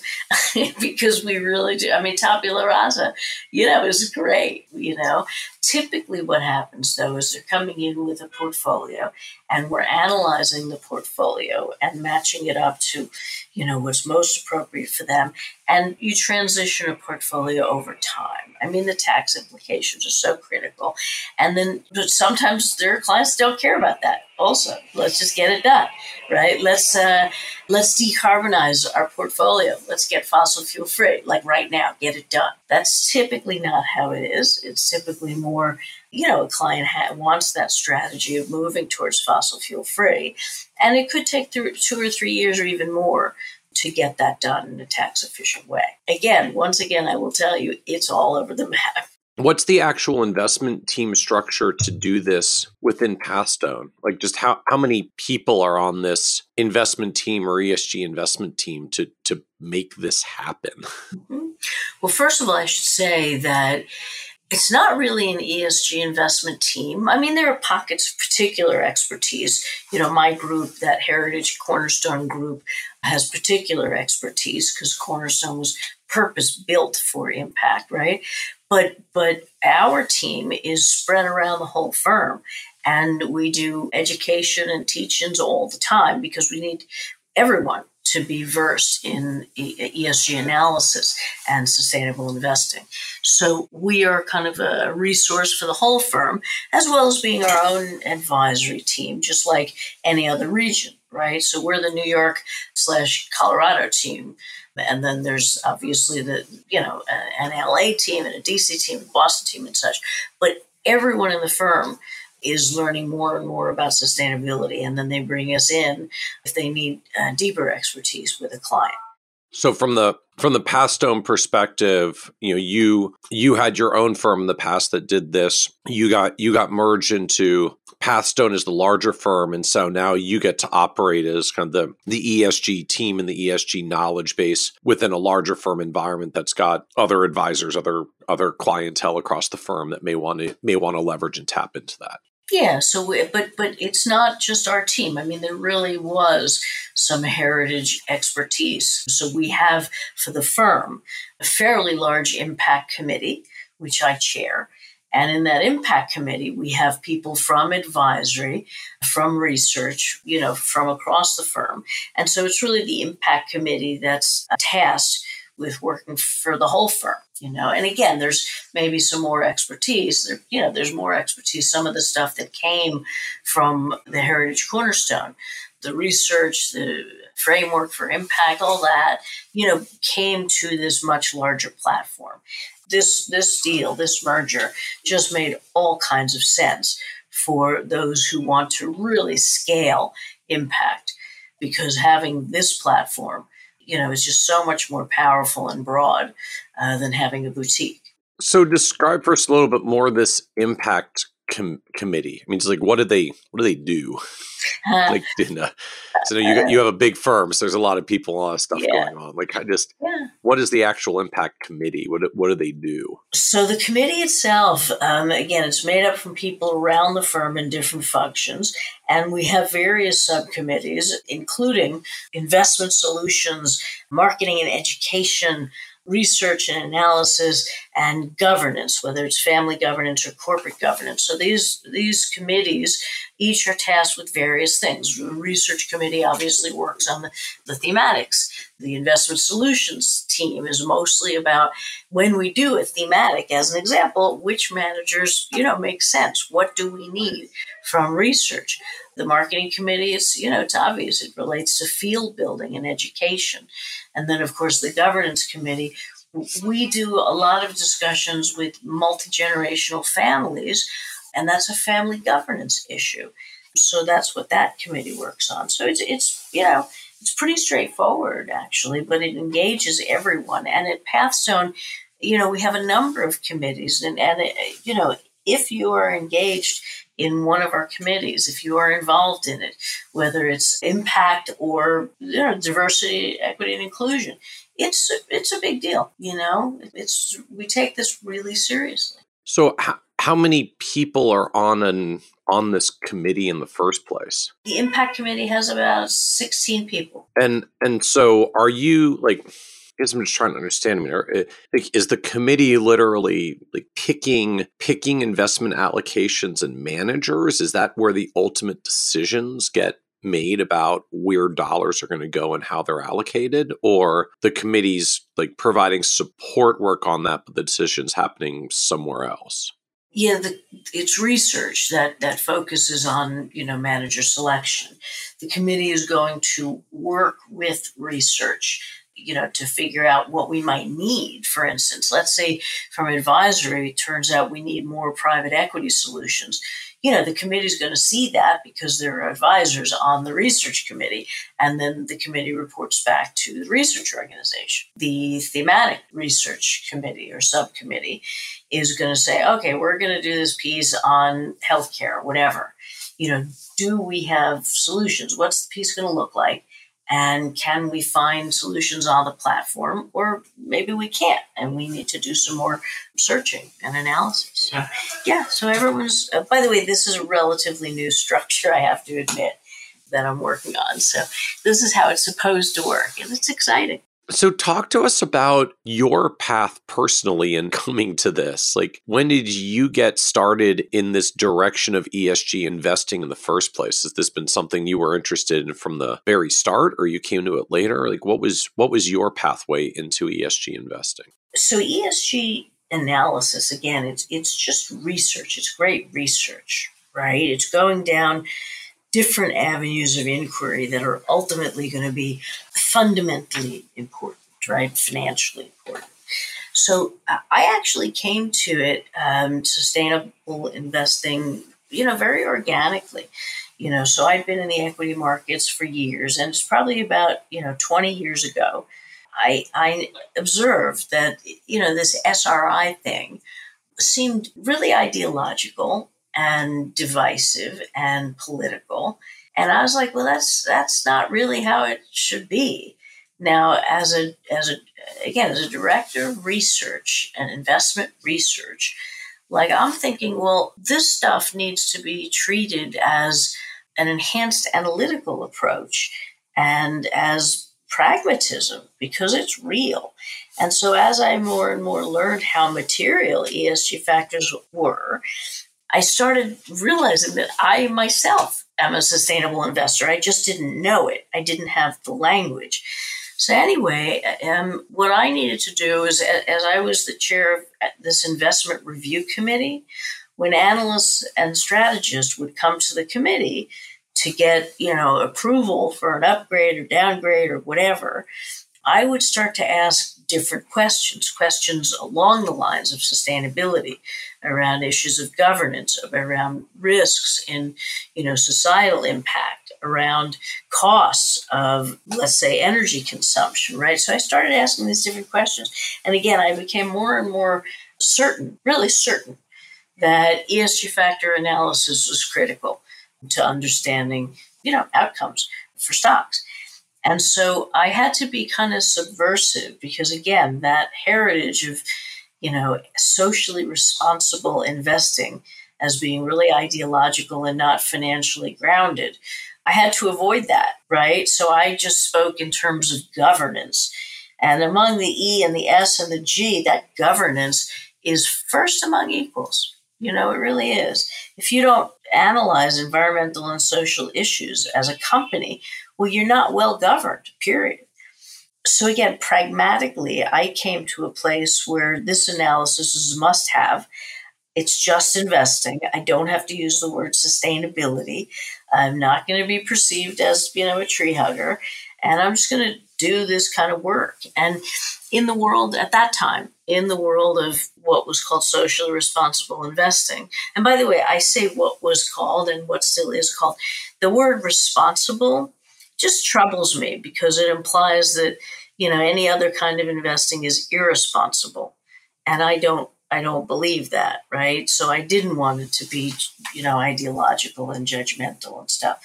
because we really do. I mean, tabula rasa, you know, is great, you know. Typically, what happens though is they're coming in with a portfolio and we're analyzing the portfolio and matching it up to, you know, what's most appropriate for them. And you transition a portfolio over time. I mean, the tax implications are so critical. And then, but sometimes their clients don't care about that. Also, let's just get it done, right? Let's uh, let's decarbonize our portfolio. Let's get fossil fuel free, like right now, get it done. That's typically not how it is. It's typically more you know, a client ha- wants that strategy of moving towards fossil fuel free. And it could take th- two or three years or even more to get that done in a tax efficient way. Again, once again, I will tell you, it's all over the map. What's the actual investment team structure to do this within Pathstone? Like, just how, how many people are on this investment team or ESG investment team to, to make this happen? Mm-hmm. Well, first of all, I should say that it's not really an ESG investment team. I mean, there are pockets of particular expertise. You know, my group, that Heritage Cornerstone group, has particular expertise because Cornerstone was purpose built for impact, right? But but our team is spread around the whole firm, and we do education and teachings all the time because we need everyone to be versed in ESG analysis and sustainable investing. So we are kind of a resource for the whole firm, as well as being our own advisory team, just like any other region, right? So we're the New York slash Colorado team. And then there's obviously the, you know, an LA team and a DC team, a Boston team and such. But everyone in the firm is learning more and more about sustainability, and then they bring us in if they need uh, deeper expertise with a client. So from the from the Pathstone perspective, you know, you you had your own firm in the past that did this. You got you got merged into Pathstone as the larger firm, and so now you get to operate as kind of the the ESG team and the ESG knowledge base within a larger firm environment that's got other advisors, other other clientele across the firm that may want to may want to leverage and tap into that. Yeah, so we, but but it's not just our team. I mean, there really was some heritage expertise. So we have for the firm a fairly large impact committee, which I chair. And in that impact committee, we have people from advisory, from research, you know, from across the firm. And so it's really the impact committee that's tasked with working for the whole firm you know? And again there's maybe some more expertise there, you know there's more expertise some of the stuff that came from the heritage cornerstone the research the framework for impact all that you know came to this much larger platform. This this deal this merger just made all kinds of sense for those who want to really scale impact because having this platform you know, is just so much more powerful and broad uh, than having a boutique. So, describe for us a little bit more this impact com- committee. I mean, it's like what do they what do they do? like, in a, so you got, you have a big firm, so there's a lot of people, a lot of stuff yeah. going on. Like, I just yeah. what is the actual impact committee? What what do they do? So the committee itself, um, again, it's made up from people around the firm in different functions, and we have various subcommittees, including investment solutions, marketing and education research and analysis and governance, whether it's family governance or corporate governance. So these these committees each are tasked with various things. The research committee obviously works on the, the thematics. The investment solutions team is mostly about when we do a thematic, as an example, which managers, you know, make sense. What do we need from research? The marketing committee is, you know, it's obvious it relates to field building and education. And then, of course, the governance committee we do a lot of discussions with multi generational families, and that's a family governance issue. So that's what that committee works on. So it's, it's you know, it's pretty straightforward actually, but it engages everyone. And at Pathstone, you know, we have a number of committees, and, and it, you know, if you are engaged in one of our committees, if you are involved in it, whether it's impact or you know, diversity, equity, and inclusion, it's it's a big deal. You know, it's we take this really seriously. So, how, how many people are on an on this committee in the first place? The impact committee has about sixteen people. And and so, are you like? Guess I'm just trying to understand. I mean, eh, like, is the committee literally like picking picking investment allocations and managers? Is that where the ultimate decisions get made about where dollars are going to go and how they're allocated or the committee's like providing support work on that but the decisions happening somewhere else yeah the, it's research that that focuses on you know manager selection the committee is going to work with research you know to figure out what we might need for instance let's say from advisory it turns out we need more private equity solutions you know, the committee is going to see that because there are advisors on the research committee, and then the committee reports back to the research organization. The thematic research committee or subcommittee is going to say, okay, we're going to do this piece on healthcare, whatever. You know, do we have solutions? What's the piece going to look like? And can we find solutions on the platform? Or maybe we can't, and we need to do some more searching and analysis. So, yeah, so everyone's, uh, by the way, this is a relatively new structure, I have to admit, that I'm working on. So, this is how it's supposed to work, and it's exciting. So, talk to us about your path personally in coming to this. Like, when did you get started in this direction of ESG investing in the first place? Has this been something you were interested in from the very start, or you came to it later? Like, what was what was your pathway into ESG investing? So, ESG analysis again, it's it's just research. It's great research, right? It's going down different avenues of inquiry that are ultimately going to be fundamentally important, right? Financially important. So I actually came to it, um, sustainable investing, you know, very organically. You know, so I've been in the equity markets for years, and it's probably about you know 20 years ago. I, I observed that you know this SRI thing seemed really ideological and divisive and political. And I was like, well, that's that's not really how it should be. Now, as a as a again as a director of research and investment research, like I'm thinking, well, this stuff needs to be treated as an enhanced analytical approach and as pragmatism because it's real. And so, as I more and more learned how material ESG factors were, I started realizing that I myself am a sustainable investor. I just didn't know it, I didn't have the language. So, anyway, um, what I needed to do is, as I was the chair of this investment review committee, when analysts and strategists would come to the committee to get, you know, approval for an upgrade or downgrade or whatever, I would start to ask different questions, questions along the lines of sustainability, around issues of governance, around risks in, you know, societal impact, around costs of, let's say, energy consumption, right? So I started asking these different questions. And again, I became more and more certain, really certain, that ESG factor analysis was critical to understanding, you know, outcomes for stocks. And so I had to be kind of subversive because, again, that heritage of, you know, socially responsible investing as being really ideological and not financially grounded, I had to avoid that, right? So I just spoke in terms of governance. And among the E and the S and the G, that governance is first among equals. You know, it really is. If you don't analyze environmental and social issues as a company, well, you're not well governed, period. So, again, pragmatically, I came to a place where this analysis is must have. It's just investing. I don't have to use the word sustainability. I'm not going to be perceived as, you know, a tree hugger. and I'm just going to do this kind of work. And in the world at that time, in the world of what was called socially responsible investing, and by the way, I say what was called and what still is called, the word responsible just troubles me because it implies that you know any other kind of investing is irresponsible. And i don't i don't believe that right? So i didn't want it to be you know ideological and judgmental and stuff.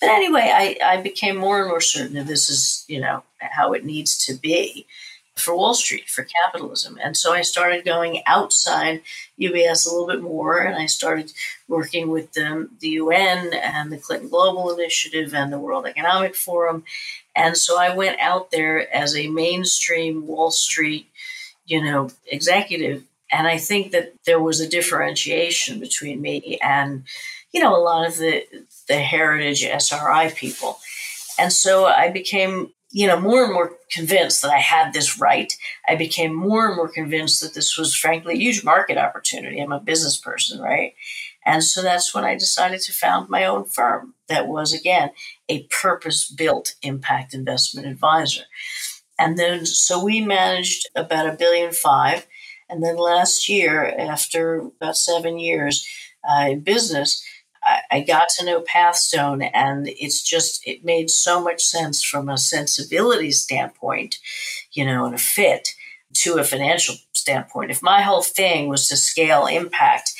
But anyway i i became more and more certain that this is you know how it needs to be for Wall Street, for capitalism. And so I started going outside UBS a little bit more, and I started working with the, the UN and the Clinton Global Initiative and the World Economic Forum. And so I went out there as a mainstream Wall Street, you know, executive. And I think that there was a differentiation between me and, you know, a lot of the, the heritage SRI people. And so I became you know, more and more convinced that I had this right. I became more and more convinced that this was, frankly, a huge market opportunity. I'm a business person, right? And so that's when I decided to found my own firm that was, again, a purpose built impact investment advisor. And then, so we managed about a billion five. And then last year, after about seven years uh, in business, I, got to know Pathstone, and it's just it made so much sense from a sensibility standpoint, you know, and a fit to a financial standpoint. If my whole thing was to scale impact,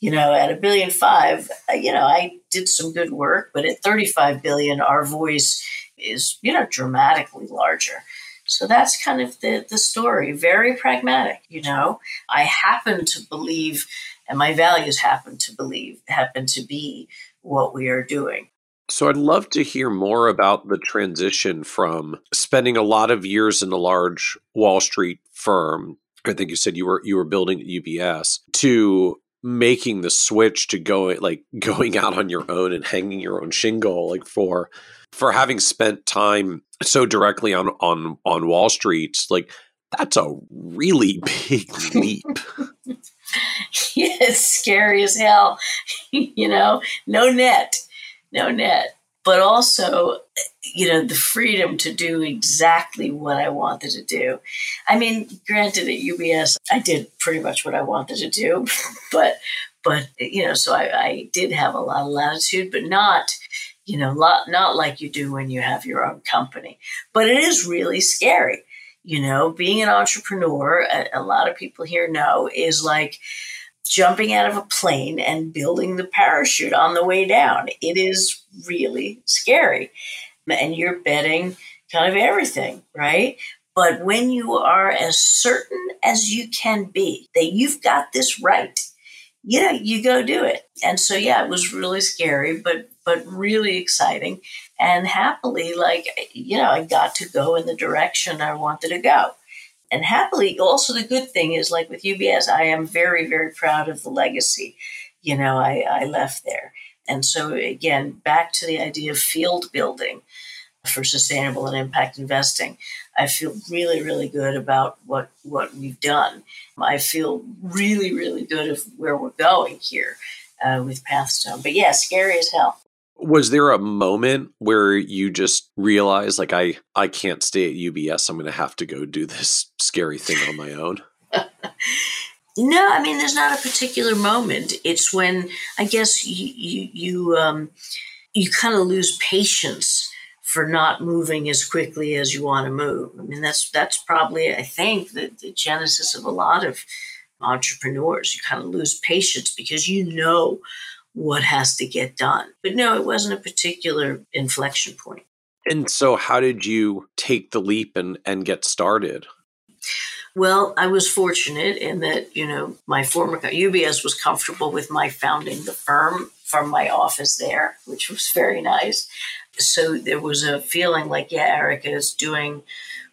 you know, at a billion five, uh, you know, I did some good work, but at 35 billion, our voice is, you know, dramatically larger. So that's kind of the, the story. Very pragmatic, you know. I happen to believe and my values happen to believe happen to be what we are doing. So I'd love to hear more about the transition from spending a lot of years in a large Wall Street firm. I think you said you were you were building at UBS to making the switch to going like going out on your own and hanging your own shingle like for for having spent time so directly on on on Wall Street like that's a really big leap yeah, it's scary as hell. you know, no net, no net. But also, you know, the freedom to do exactly what I wanted to do. I mean, granted, at UBS, I did pretty much what I wanted to do, but, but you know, so I, I did have a lot of latitude, but not, you know, not, not like you do when you have your own company. But it is really scary you know, being an entrepreneur, a, a lot of people here know, is like jumping out of a plane and building the parachute on the way down. It is really scary. And you're betting kind of everything, right? But when you are as certain as you can be that you've got this right, yeah, you go do it. And so, yeah, it was really scary, but but really exciting and happily like you know i got to go in the direction i wanted to go and happily also the good thing is like with ubs i am very very proud of the legacy you know i, I left there. And so again back to the idea of field building for sustainable and impact investing i feel really really good about what what we've done. I feel really really good of where we're going here uh, with pathstone. But yeah scary as hell was there a moment where you just realized like i i can't stay at ubs i'm to have to go do this scary thing on my own? No i mean there's not a particular moment. It's when i guess you you, you um you kind of lose patience for not moving as quickly as you want to move. I mean that's that's probably i think the, the genesis of a lot of entrepreneurs. You kind of lose patience because you know what has to get done. But no, it wasn't a particular inflection point. And so, how did you take the leap and, and get started? Well, I was fortunate in that, you know, my former UBS was comfortable with my founding the firm from my office there, which was very nice. So there was a feeling like, yeah, Erika is doing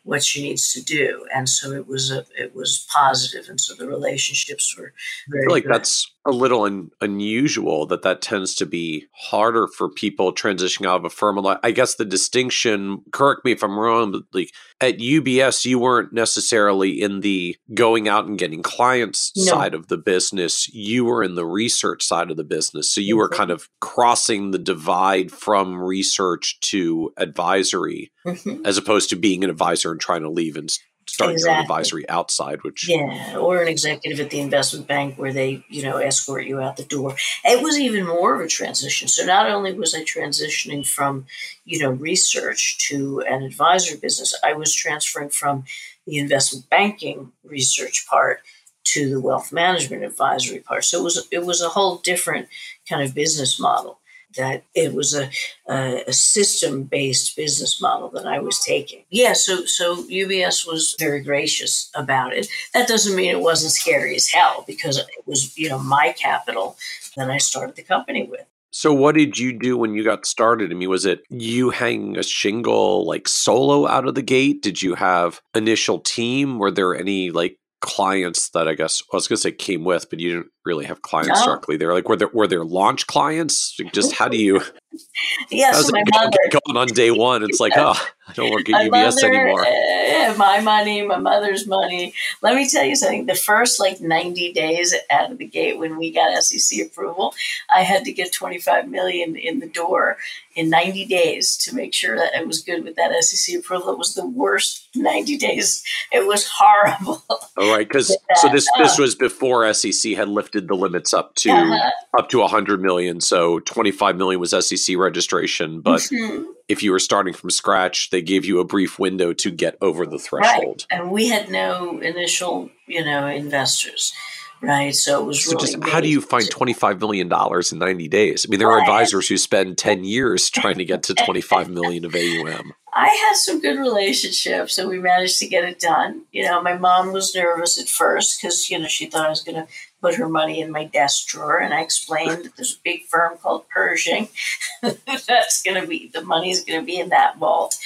what she needs to do, and so it was a it was positive, and so the relationships were. I feel like good. that's a little un- unusual that that tends to be harder for people transitioning out of a firm. I guess the distinction, correct me if I'm wrong, but like at UBS, you weren't necessarily in the going out and getting clients no. side of the business. You were in the research side of the business. So you were kind of crossing the divide from research to advisory mm-hmm. as opposed to being an advisor and trying to leave and starting exactly. your own advisory outside, which yeah, or an executive at the investment bank where they you know escort you out the door. It was even more of a transition. So not only was I transitioning from you know research to an advisory business, I was transferring from the investment banking research part to the wealth management advisory part. So it was it was a whole different kind of business model that it was a, a, a system based business model that I was taking. Yeah, so so UBS was very gracious about it. That doesn't mean it wasn't scary as hell because it was you know my capital that I started the company with. So what did you do when you got started? I mean, was it you hanging a shingle like solo out of the gate? Did you have initial team? Were there any like clients that I guess I was going to say came with, but you didn't really have clients no. directly there. Like were there were there launch clients? Just how do you? yes, my mother going on day one. It's like oh, I don't work at my UBS mother, anymore. Uh, my money, my mother's money. Let me tell you something. The first like ninety days out of the gate when we got SEC approval, I had to get twenty five million in the door in 90 days to make sure that it was good with that SEC approval. It was the worst 90 days. It was horrible. All right, because so this uh, this was before SEC had lifted the limits up to uh-huh. up to 100 million. So 25 million was SEC registration, but mm-hmm. if you were starting from scratch, they gave you a brief window to get over the threshold. Right. And we had no initial, you know, investors right? So it was so really just how do you find twenty five million dollars in ninety days? I mean, there are advisors who spend ten years trying to get to twenty five million of AUM. I had some good relationships, and we managed to get it done. You know, my mom was nervous at first because you know she thought I was going to put her money in my desk drawer, and I explained that there's a big firm called Pershing that's going to be the money's going to be in that vault.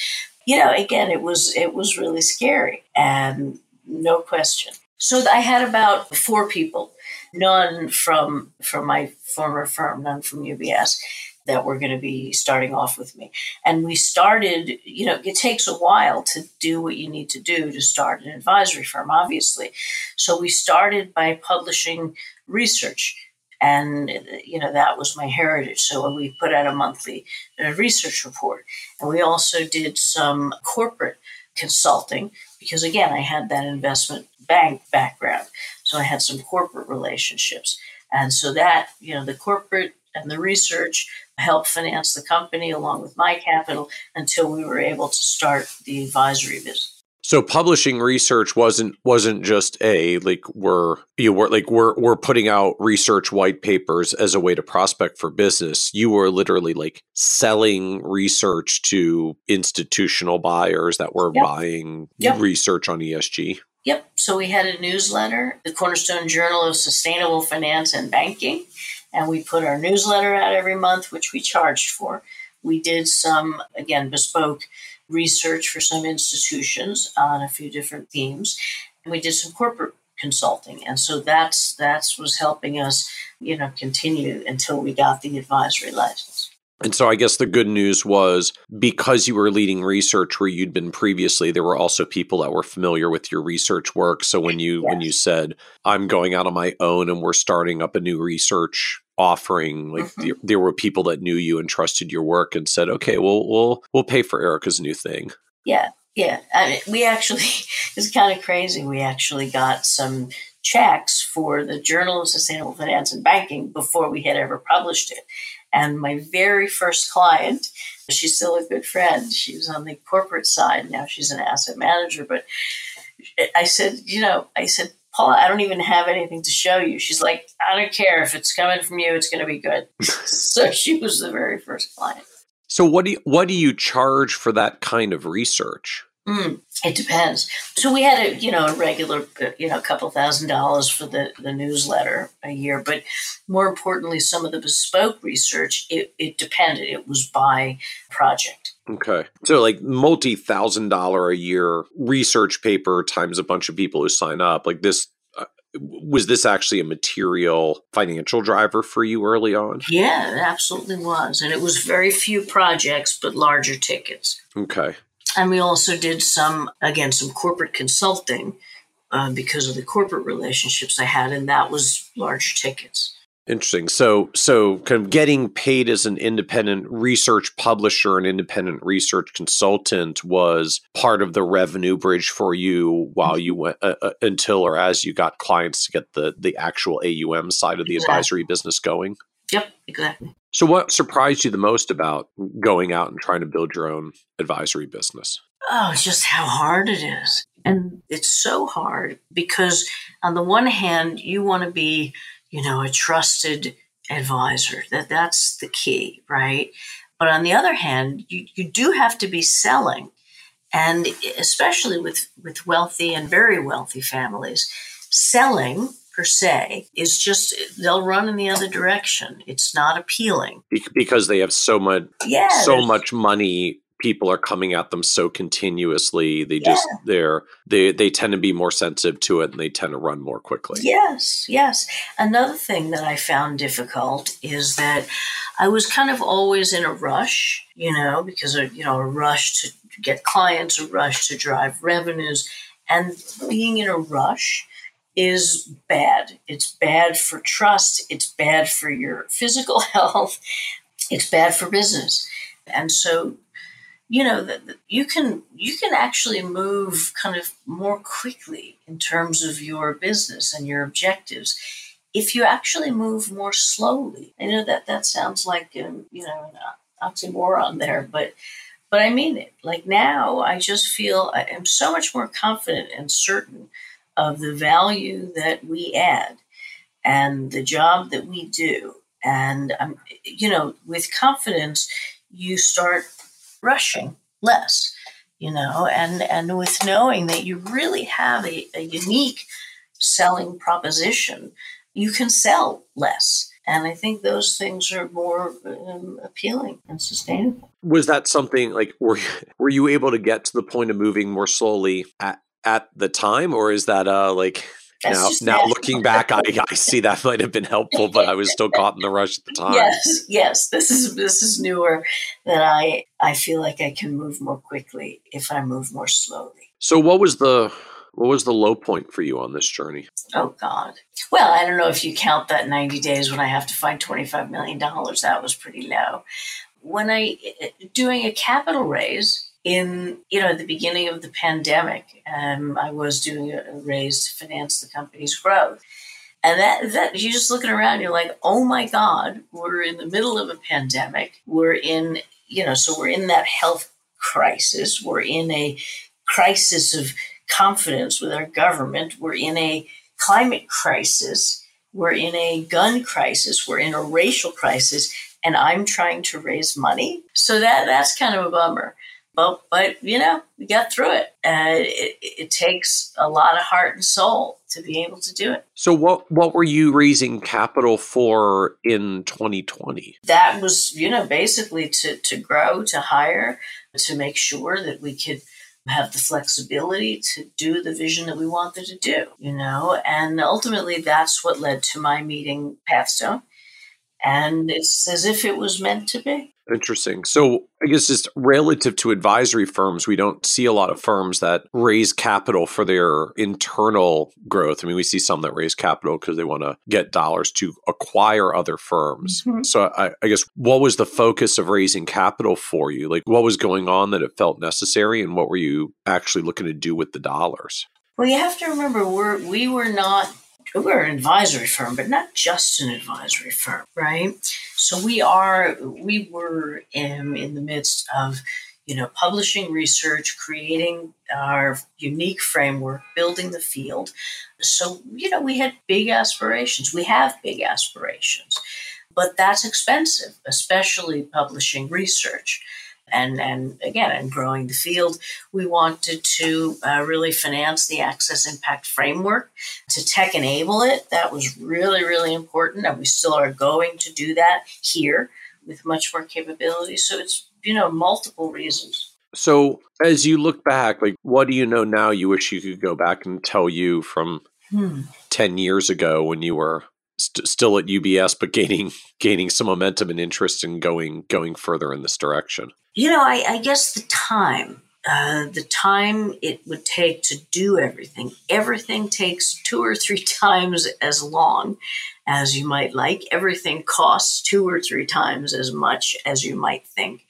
You know, again, it was it was really scary, and no question. So I had about four people, none from from my former firm, none from UBS that were going to be starting off with me. And we started, you know, it takes a while to do what you need to do to start an advisory firm, obviously. So we started by publishing research. And, you know, that was my heritage. So we put out a monthly uh, research report. And we also did some corporate consulting because, again, I had that investment bank background. So I had some corporate relationships. And so that, you know, the corporate and the research helped finance the company along with my capital until we were able to start the advisory business. So publishing research wasn't wasn't just a like we're you were like we're we're putting out research white papers as a way to prospect for business. You were literally like selling research to institutional buyers that were yep. buying yep. research on ESG. Yep. So we had a newsletter, the Cornerstone Journal of Sustainable Finance and Banking, and we put our newsletter out every month, which we charged for. We did some, again, bespoke research for some institutions on a few different themes. And we did some corporate consulting. And so that's that's was helping us, you know, continue until we got the advisory license. And so I guess the good news was because you were leading research where you'd been previously, there were also people that were familiar with your research work. So when you yes. when you said I'm going out on my own and we're starting up a new research offering, like mm-hmm. there, there were people that knew you and trusted your work and said, "Okay, we'll we'll we'll pay for Erika's new thing." Yeah, yeah. I mean, we actually it's kind of crazy. We actually got some checks for the Journal of Sustainable Finance and Banking before we had ever published it. And my very first client, she's still a good friend. She was on the corporate side. Now she's an asset manager. But I said, you know, I said, Paula, I don't even have anything to show you. She's like, I don't care if it's coming from you, it's going to be good. so she was the very first client. So what do you, what do you charge for that kind of research? Mm, it depends. So we had a you know a regular you know a couple thousand dollars for the the newsletter a year, but more importantly, some of the bespoke research it, it depended. It was by project. Okay, so like multi thousand dollar a year research paper times a bunch of people who sign up. Like this was this actually a material financial driver for you early on? Yeah, it absolutely was. And it was very few projects, but larger tickets. Okay. And we also did some, again, some corporate consulting uh, because of the corporate relationships I had, and that was large tickets. Interesting. So, so kind of getting paid as an independent research publisher and independent research consultant was part of the revenue bridge for you while you went uh, uh, until or as you got clients to get the the actual AUM side of the advisory business going. Yep, exactly. So, what surprised you the most about going out and trying to build your own advisory business? Oh, it's just how hard it is. And it's so hard because, on the one hand, you want to be, you know, a trusted advisor. That that's the key, right? But on the other hand, you, you do have to be selling. And especially with, with wealthy and very wealthy families, selling per se. Is just they'll run in the other direction. It's not appealing. Because they have so much yeah, so much money people are coming at them so continuously. They just yeah. they're they they tend to be more sensitive to it and they tend to run more quickly. Yes yes. Another thing that i found difficult is that i was kind of always in a rush you know because of you know a rush to get clients a rush to drive revenues. And being in a rush is bad. It's bad for trust. It's bad for your physical health. It's bad for business. And so, you know, that you can you can actually move kind of more quickly in terms of your business and your objectives if you actually move more slowly. I know that that sounds like um, you know an oxymoron there, but but I mean it. Like now, I just feel I am so much more confident and certain of the value that we add and the job that we do. And, um, you know, with confidence, you start rushing less, you know, and, and with knowing that you really have a, a unique selling proposition, you can sell less. And I think those things are more um, appealing and sustainable. Was that something like were were you able to get to the point of moving more slowly at, at the time, or is that uh like That's now now looking back, I, I see that might have been helpful, but I was still caught in the rush at the time. Yes, yes. This is this is newer that I I feel like I can move more quickly if I move more slowly. So what was the what was the low point for you on this journey? Oh God. Well, I don't know if you count that 90 days when I have to find 25 million dollars. That was pretty low. When I doing a capital raise, in you know the beginning of the pandemic um, i was doing a raise to finance the company's growth. And that that you're just looking around you're like oh my god we're in the middle of a pandemic. We're in you know so we're in that health crisis. We're in a crisis of confidence with our government. We're in a climate crisis. We're in a gun crisis. We're in a racial crisis. And i'm trying to raise money. So that that's kind of a bummer but but you know we got through it. And it, it takes a lot of heart and soul to be able to do it. So what what were you raising capital for in 2020 that was you know basically to to grow to hire to make sure that we could have the flexibility to do the vision that we wanted to do you know? And ultimately that's what led to my meeting pathstone. And it's as if it was meant to be Interesting. So, I guess just relative to advisory firms, we don't see a lot of firms that raise capital for their internal growth. I mean, we see some that raise capital because they want to get dollars to acquire other firms. Mm-hmm. So, I, I, guess what was the focus of raising capital for you? Like, what was going on that it felt necessary, and what were you actually looking to do with the dollars? Well, you have to remember, we're, we were not we're an advisory firm, but not just an advisory firm, right? So we are, we were in, in the midst of, you know, publishing research, creating our unique framework, building the field. So, you know, we had big aspirations. We have big aspirations, but that's expensive, especially publishing research and and again and growing the field we wanted to uh, really finance the access impact framework. To tech enable it that was really really important and we still are going to do that here with much more capability. So it's you know multiple reasons. So as you look back like what do you know now you wish you could go back and tell you from hmm. 10 years ago when you were st- still at UBS but gaining gaining some momentum and interest in going going further in this direction? You know, I, I guess the time uh, the time it would take to do everything. Everything takes two or three times as long as you might like. Everything costs two or three times as much as you might think.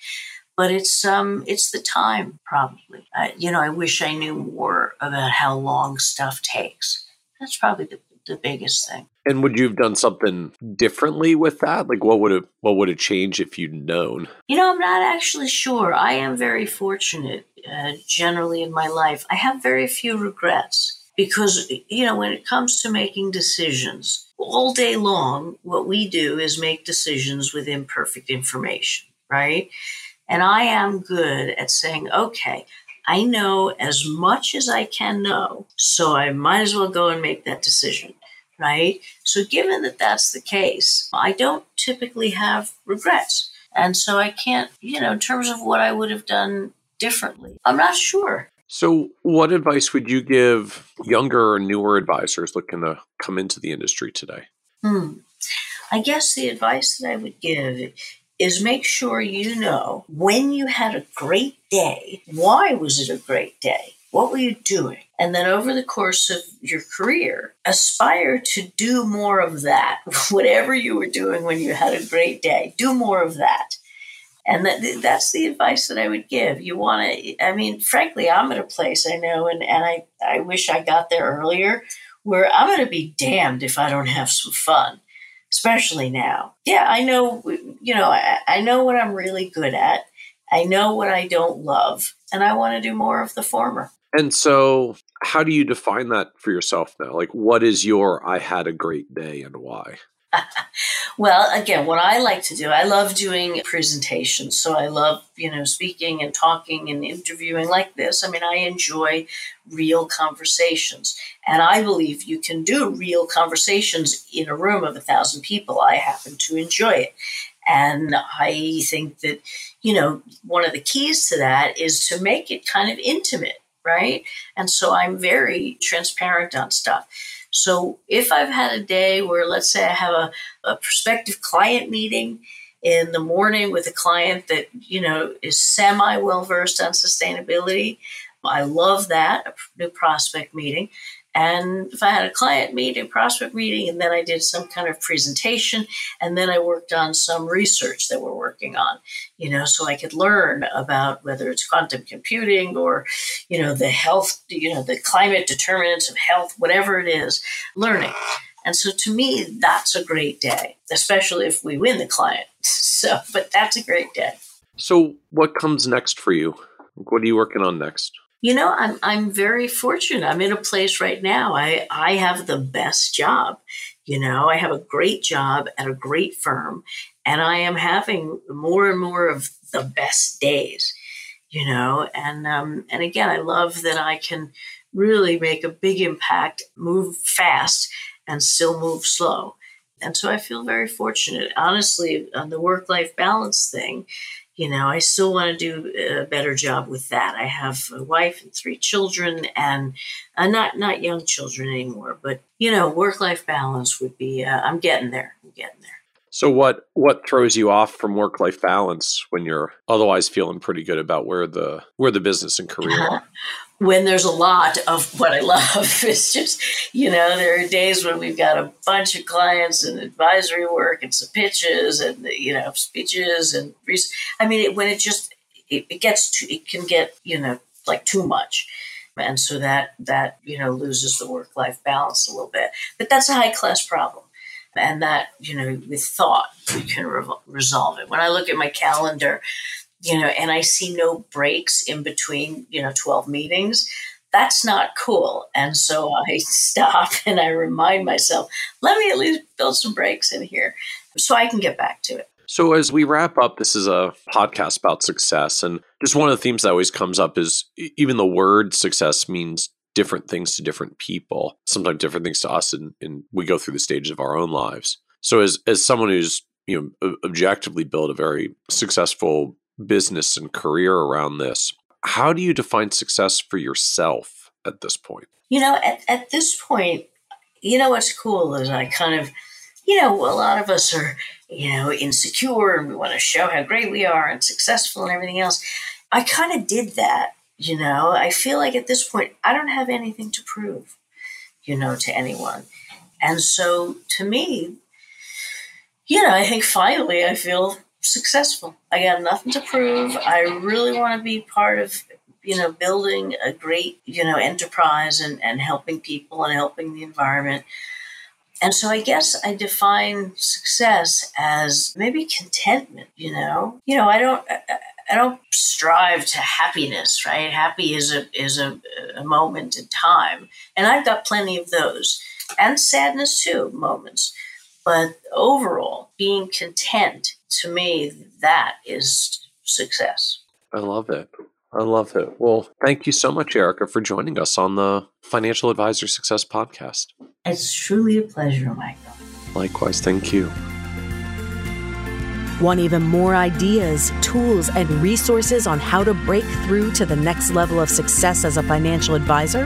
But it's um it's the time probably. Uh, you know, I wish I knew more about how long stuff takes. That's probably the, the biggest thing. And would you have done something differently with that? Like what would have what would have changed if you'd known? You know, I'm not actually sure. I am very fortunate uh, generally in my life. I have very few regrets because you know, when it comes to making decisions, all day long what we do is make decisions with imperfect information, right? And I am good at saying, "Okay, I know as much as I can know, so I might as well go and make that decision right? So, given that that's the case, I don't typically have regrets. And so I can't, you know, in terms of what I would have done differently, I'm not sure. So, what advice would you give younger or newer advisors looking to come into the industry today? Hmm. I guess the advice that I would give is make sure you know when you had a great day, why was it a great day? What were you doing? And then over the course of your career, aspire to do more of that. Whatever you were doing when you had a great day, do more of that. And that, that's the advice that I would give. You want to, I mean, frankly, I'm at a place I know, and, and I, I wish I got there earlier, where I'm going to be damned if I don't have some fun, especially now. Yeah, I know, you know, I, I know what I'm really good at. I know what I don't love, and I want to do more of the former. And so, how do you define that for yourself now? Like, what is your I had a great day and why? well, again, what I like to do, I love doing presentations. So I love, you know, speaking and talking and interviewing like this. I mean, I enjoy real conversations. And I believe you can do real conversations in a room of a thousand people. I happen to enjoy it. And I think that, you know, one of the keys to that is to make it kind of intimate right? And so I'm very transparent on stuff. So if I've had a day where, let's say, I have a, a prospective client meeting in the morning with a client that, you know, is semi well versed on sustainability, I love that, a new prospect meeting. And if I had a client meeting, prospect meeting, and then I did some kind of presentation, and then I worked on some research that we're working on, you know, so I could learn about whether it's quantum computing or, you know, the health, you know, the climate determinants of health, whatever it is, learning. And so to me, that's a great day, especially if we win the client. So, but that's a great day. So, what comes next for you? What are you working on next? You know, I'm I'm very fortunate. I'm in a place right now. I I have the best job. You know, I have a great job at a great firm, and I am having more and more of the best days. You know, and um, and again, I love that I can really make a big impact, move fast, and still move slow. And so I feel very fortunate. Honestly, on the work life balance thing, you know, I still want to do a better job with that. I have a wife and three children, and uh, not not young children anymore. But you know, work life balance would be. Uh, I'm getting there. I'm getting there. So what what throws you off from work life balance when you're otherwise feeling pretty good about where the where the business and career are? When there's a lot of what I love. It's just, you know, there are days when we've got a bunch of clients and advisory work and some pitches and, you know, speeches and, I mean, it, when it just, it, it gets to, it can get, you know, like too much. And so that, that, you know, loses the work life balance a little bit. But that's a high class problem. And that, you know, with thought, we can re- resolve it. When I look at my calendar, you know, and I see no breaks in between, you know, 12 meetings, that's not cool. And so I stop and I remind myself, let me at least build some breaks in here so I can get back to it. So, as we wrap up, this is a podcast about success. And just one of the themes that always comes up is even the word success means different things to different people, sometimes different things to us, and, and we go through the stages of our own lives. So, as, as someone who's you know objectively built a very successful business and career around this. How do you define success for yourself at this point? You know, at, at this point, you know what's cool is I kind of, you know, a lot of us are, you know, insecure and we want to show how great we are and successful and everything else. I kind of did that, you know. I feel like at this point, I don't have anything to prove, you know, to anyone. And so to me, you know, I think finally I feel successful. I got nothing to prove. I really want to be part of, you know, building a great, you know, enterprise and, and helping people and helping the environment. And so I guess I define success as maybe contentment, you know? You know, I don't I don't strive to happiness, right? Happy is a is a, a moment in time. And I've got plenty of those. And sadness too, moments. But overall, being content to me, that is success. I love it. I love it. Well, thank you so much, Erika, for joining us on the Financial Advisor Success Podcast. It's truly a pleasure, Michael. Likewise, thank you. Want even more ideas, tools, and resources on how to break through to the next level of success as a financial advisor?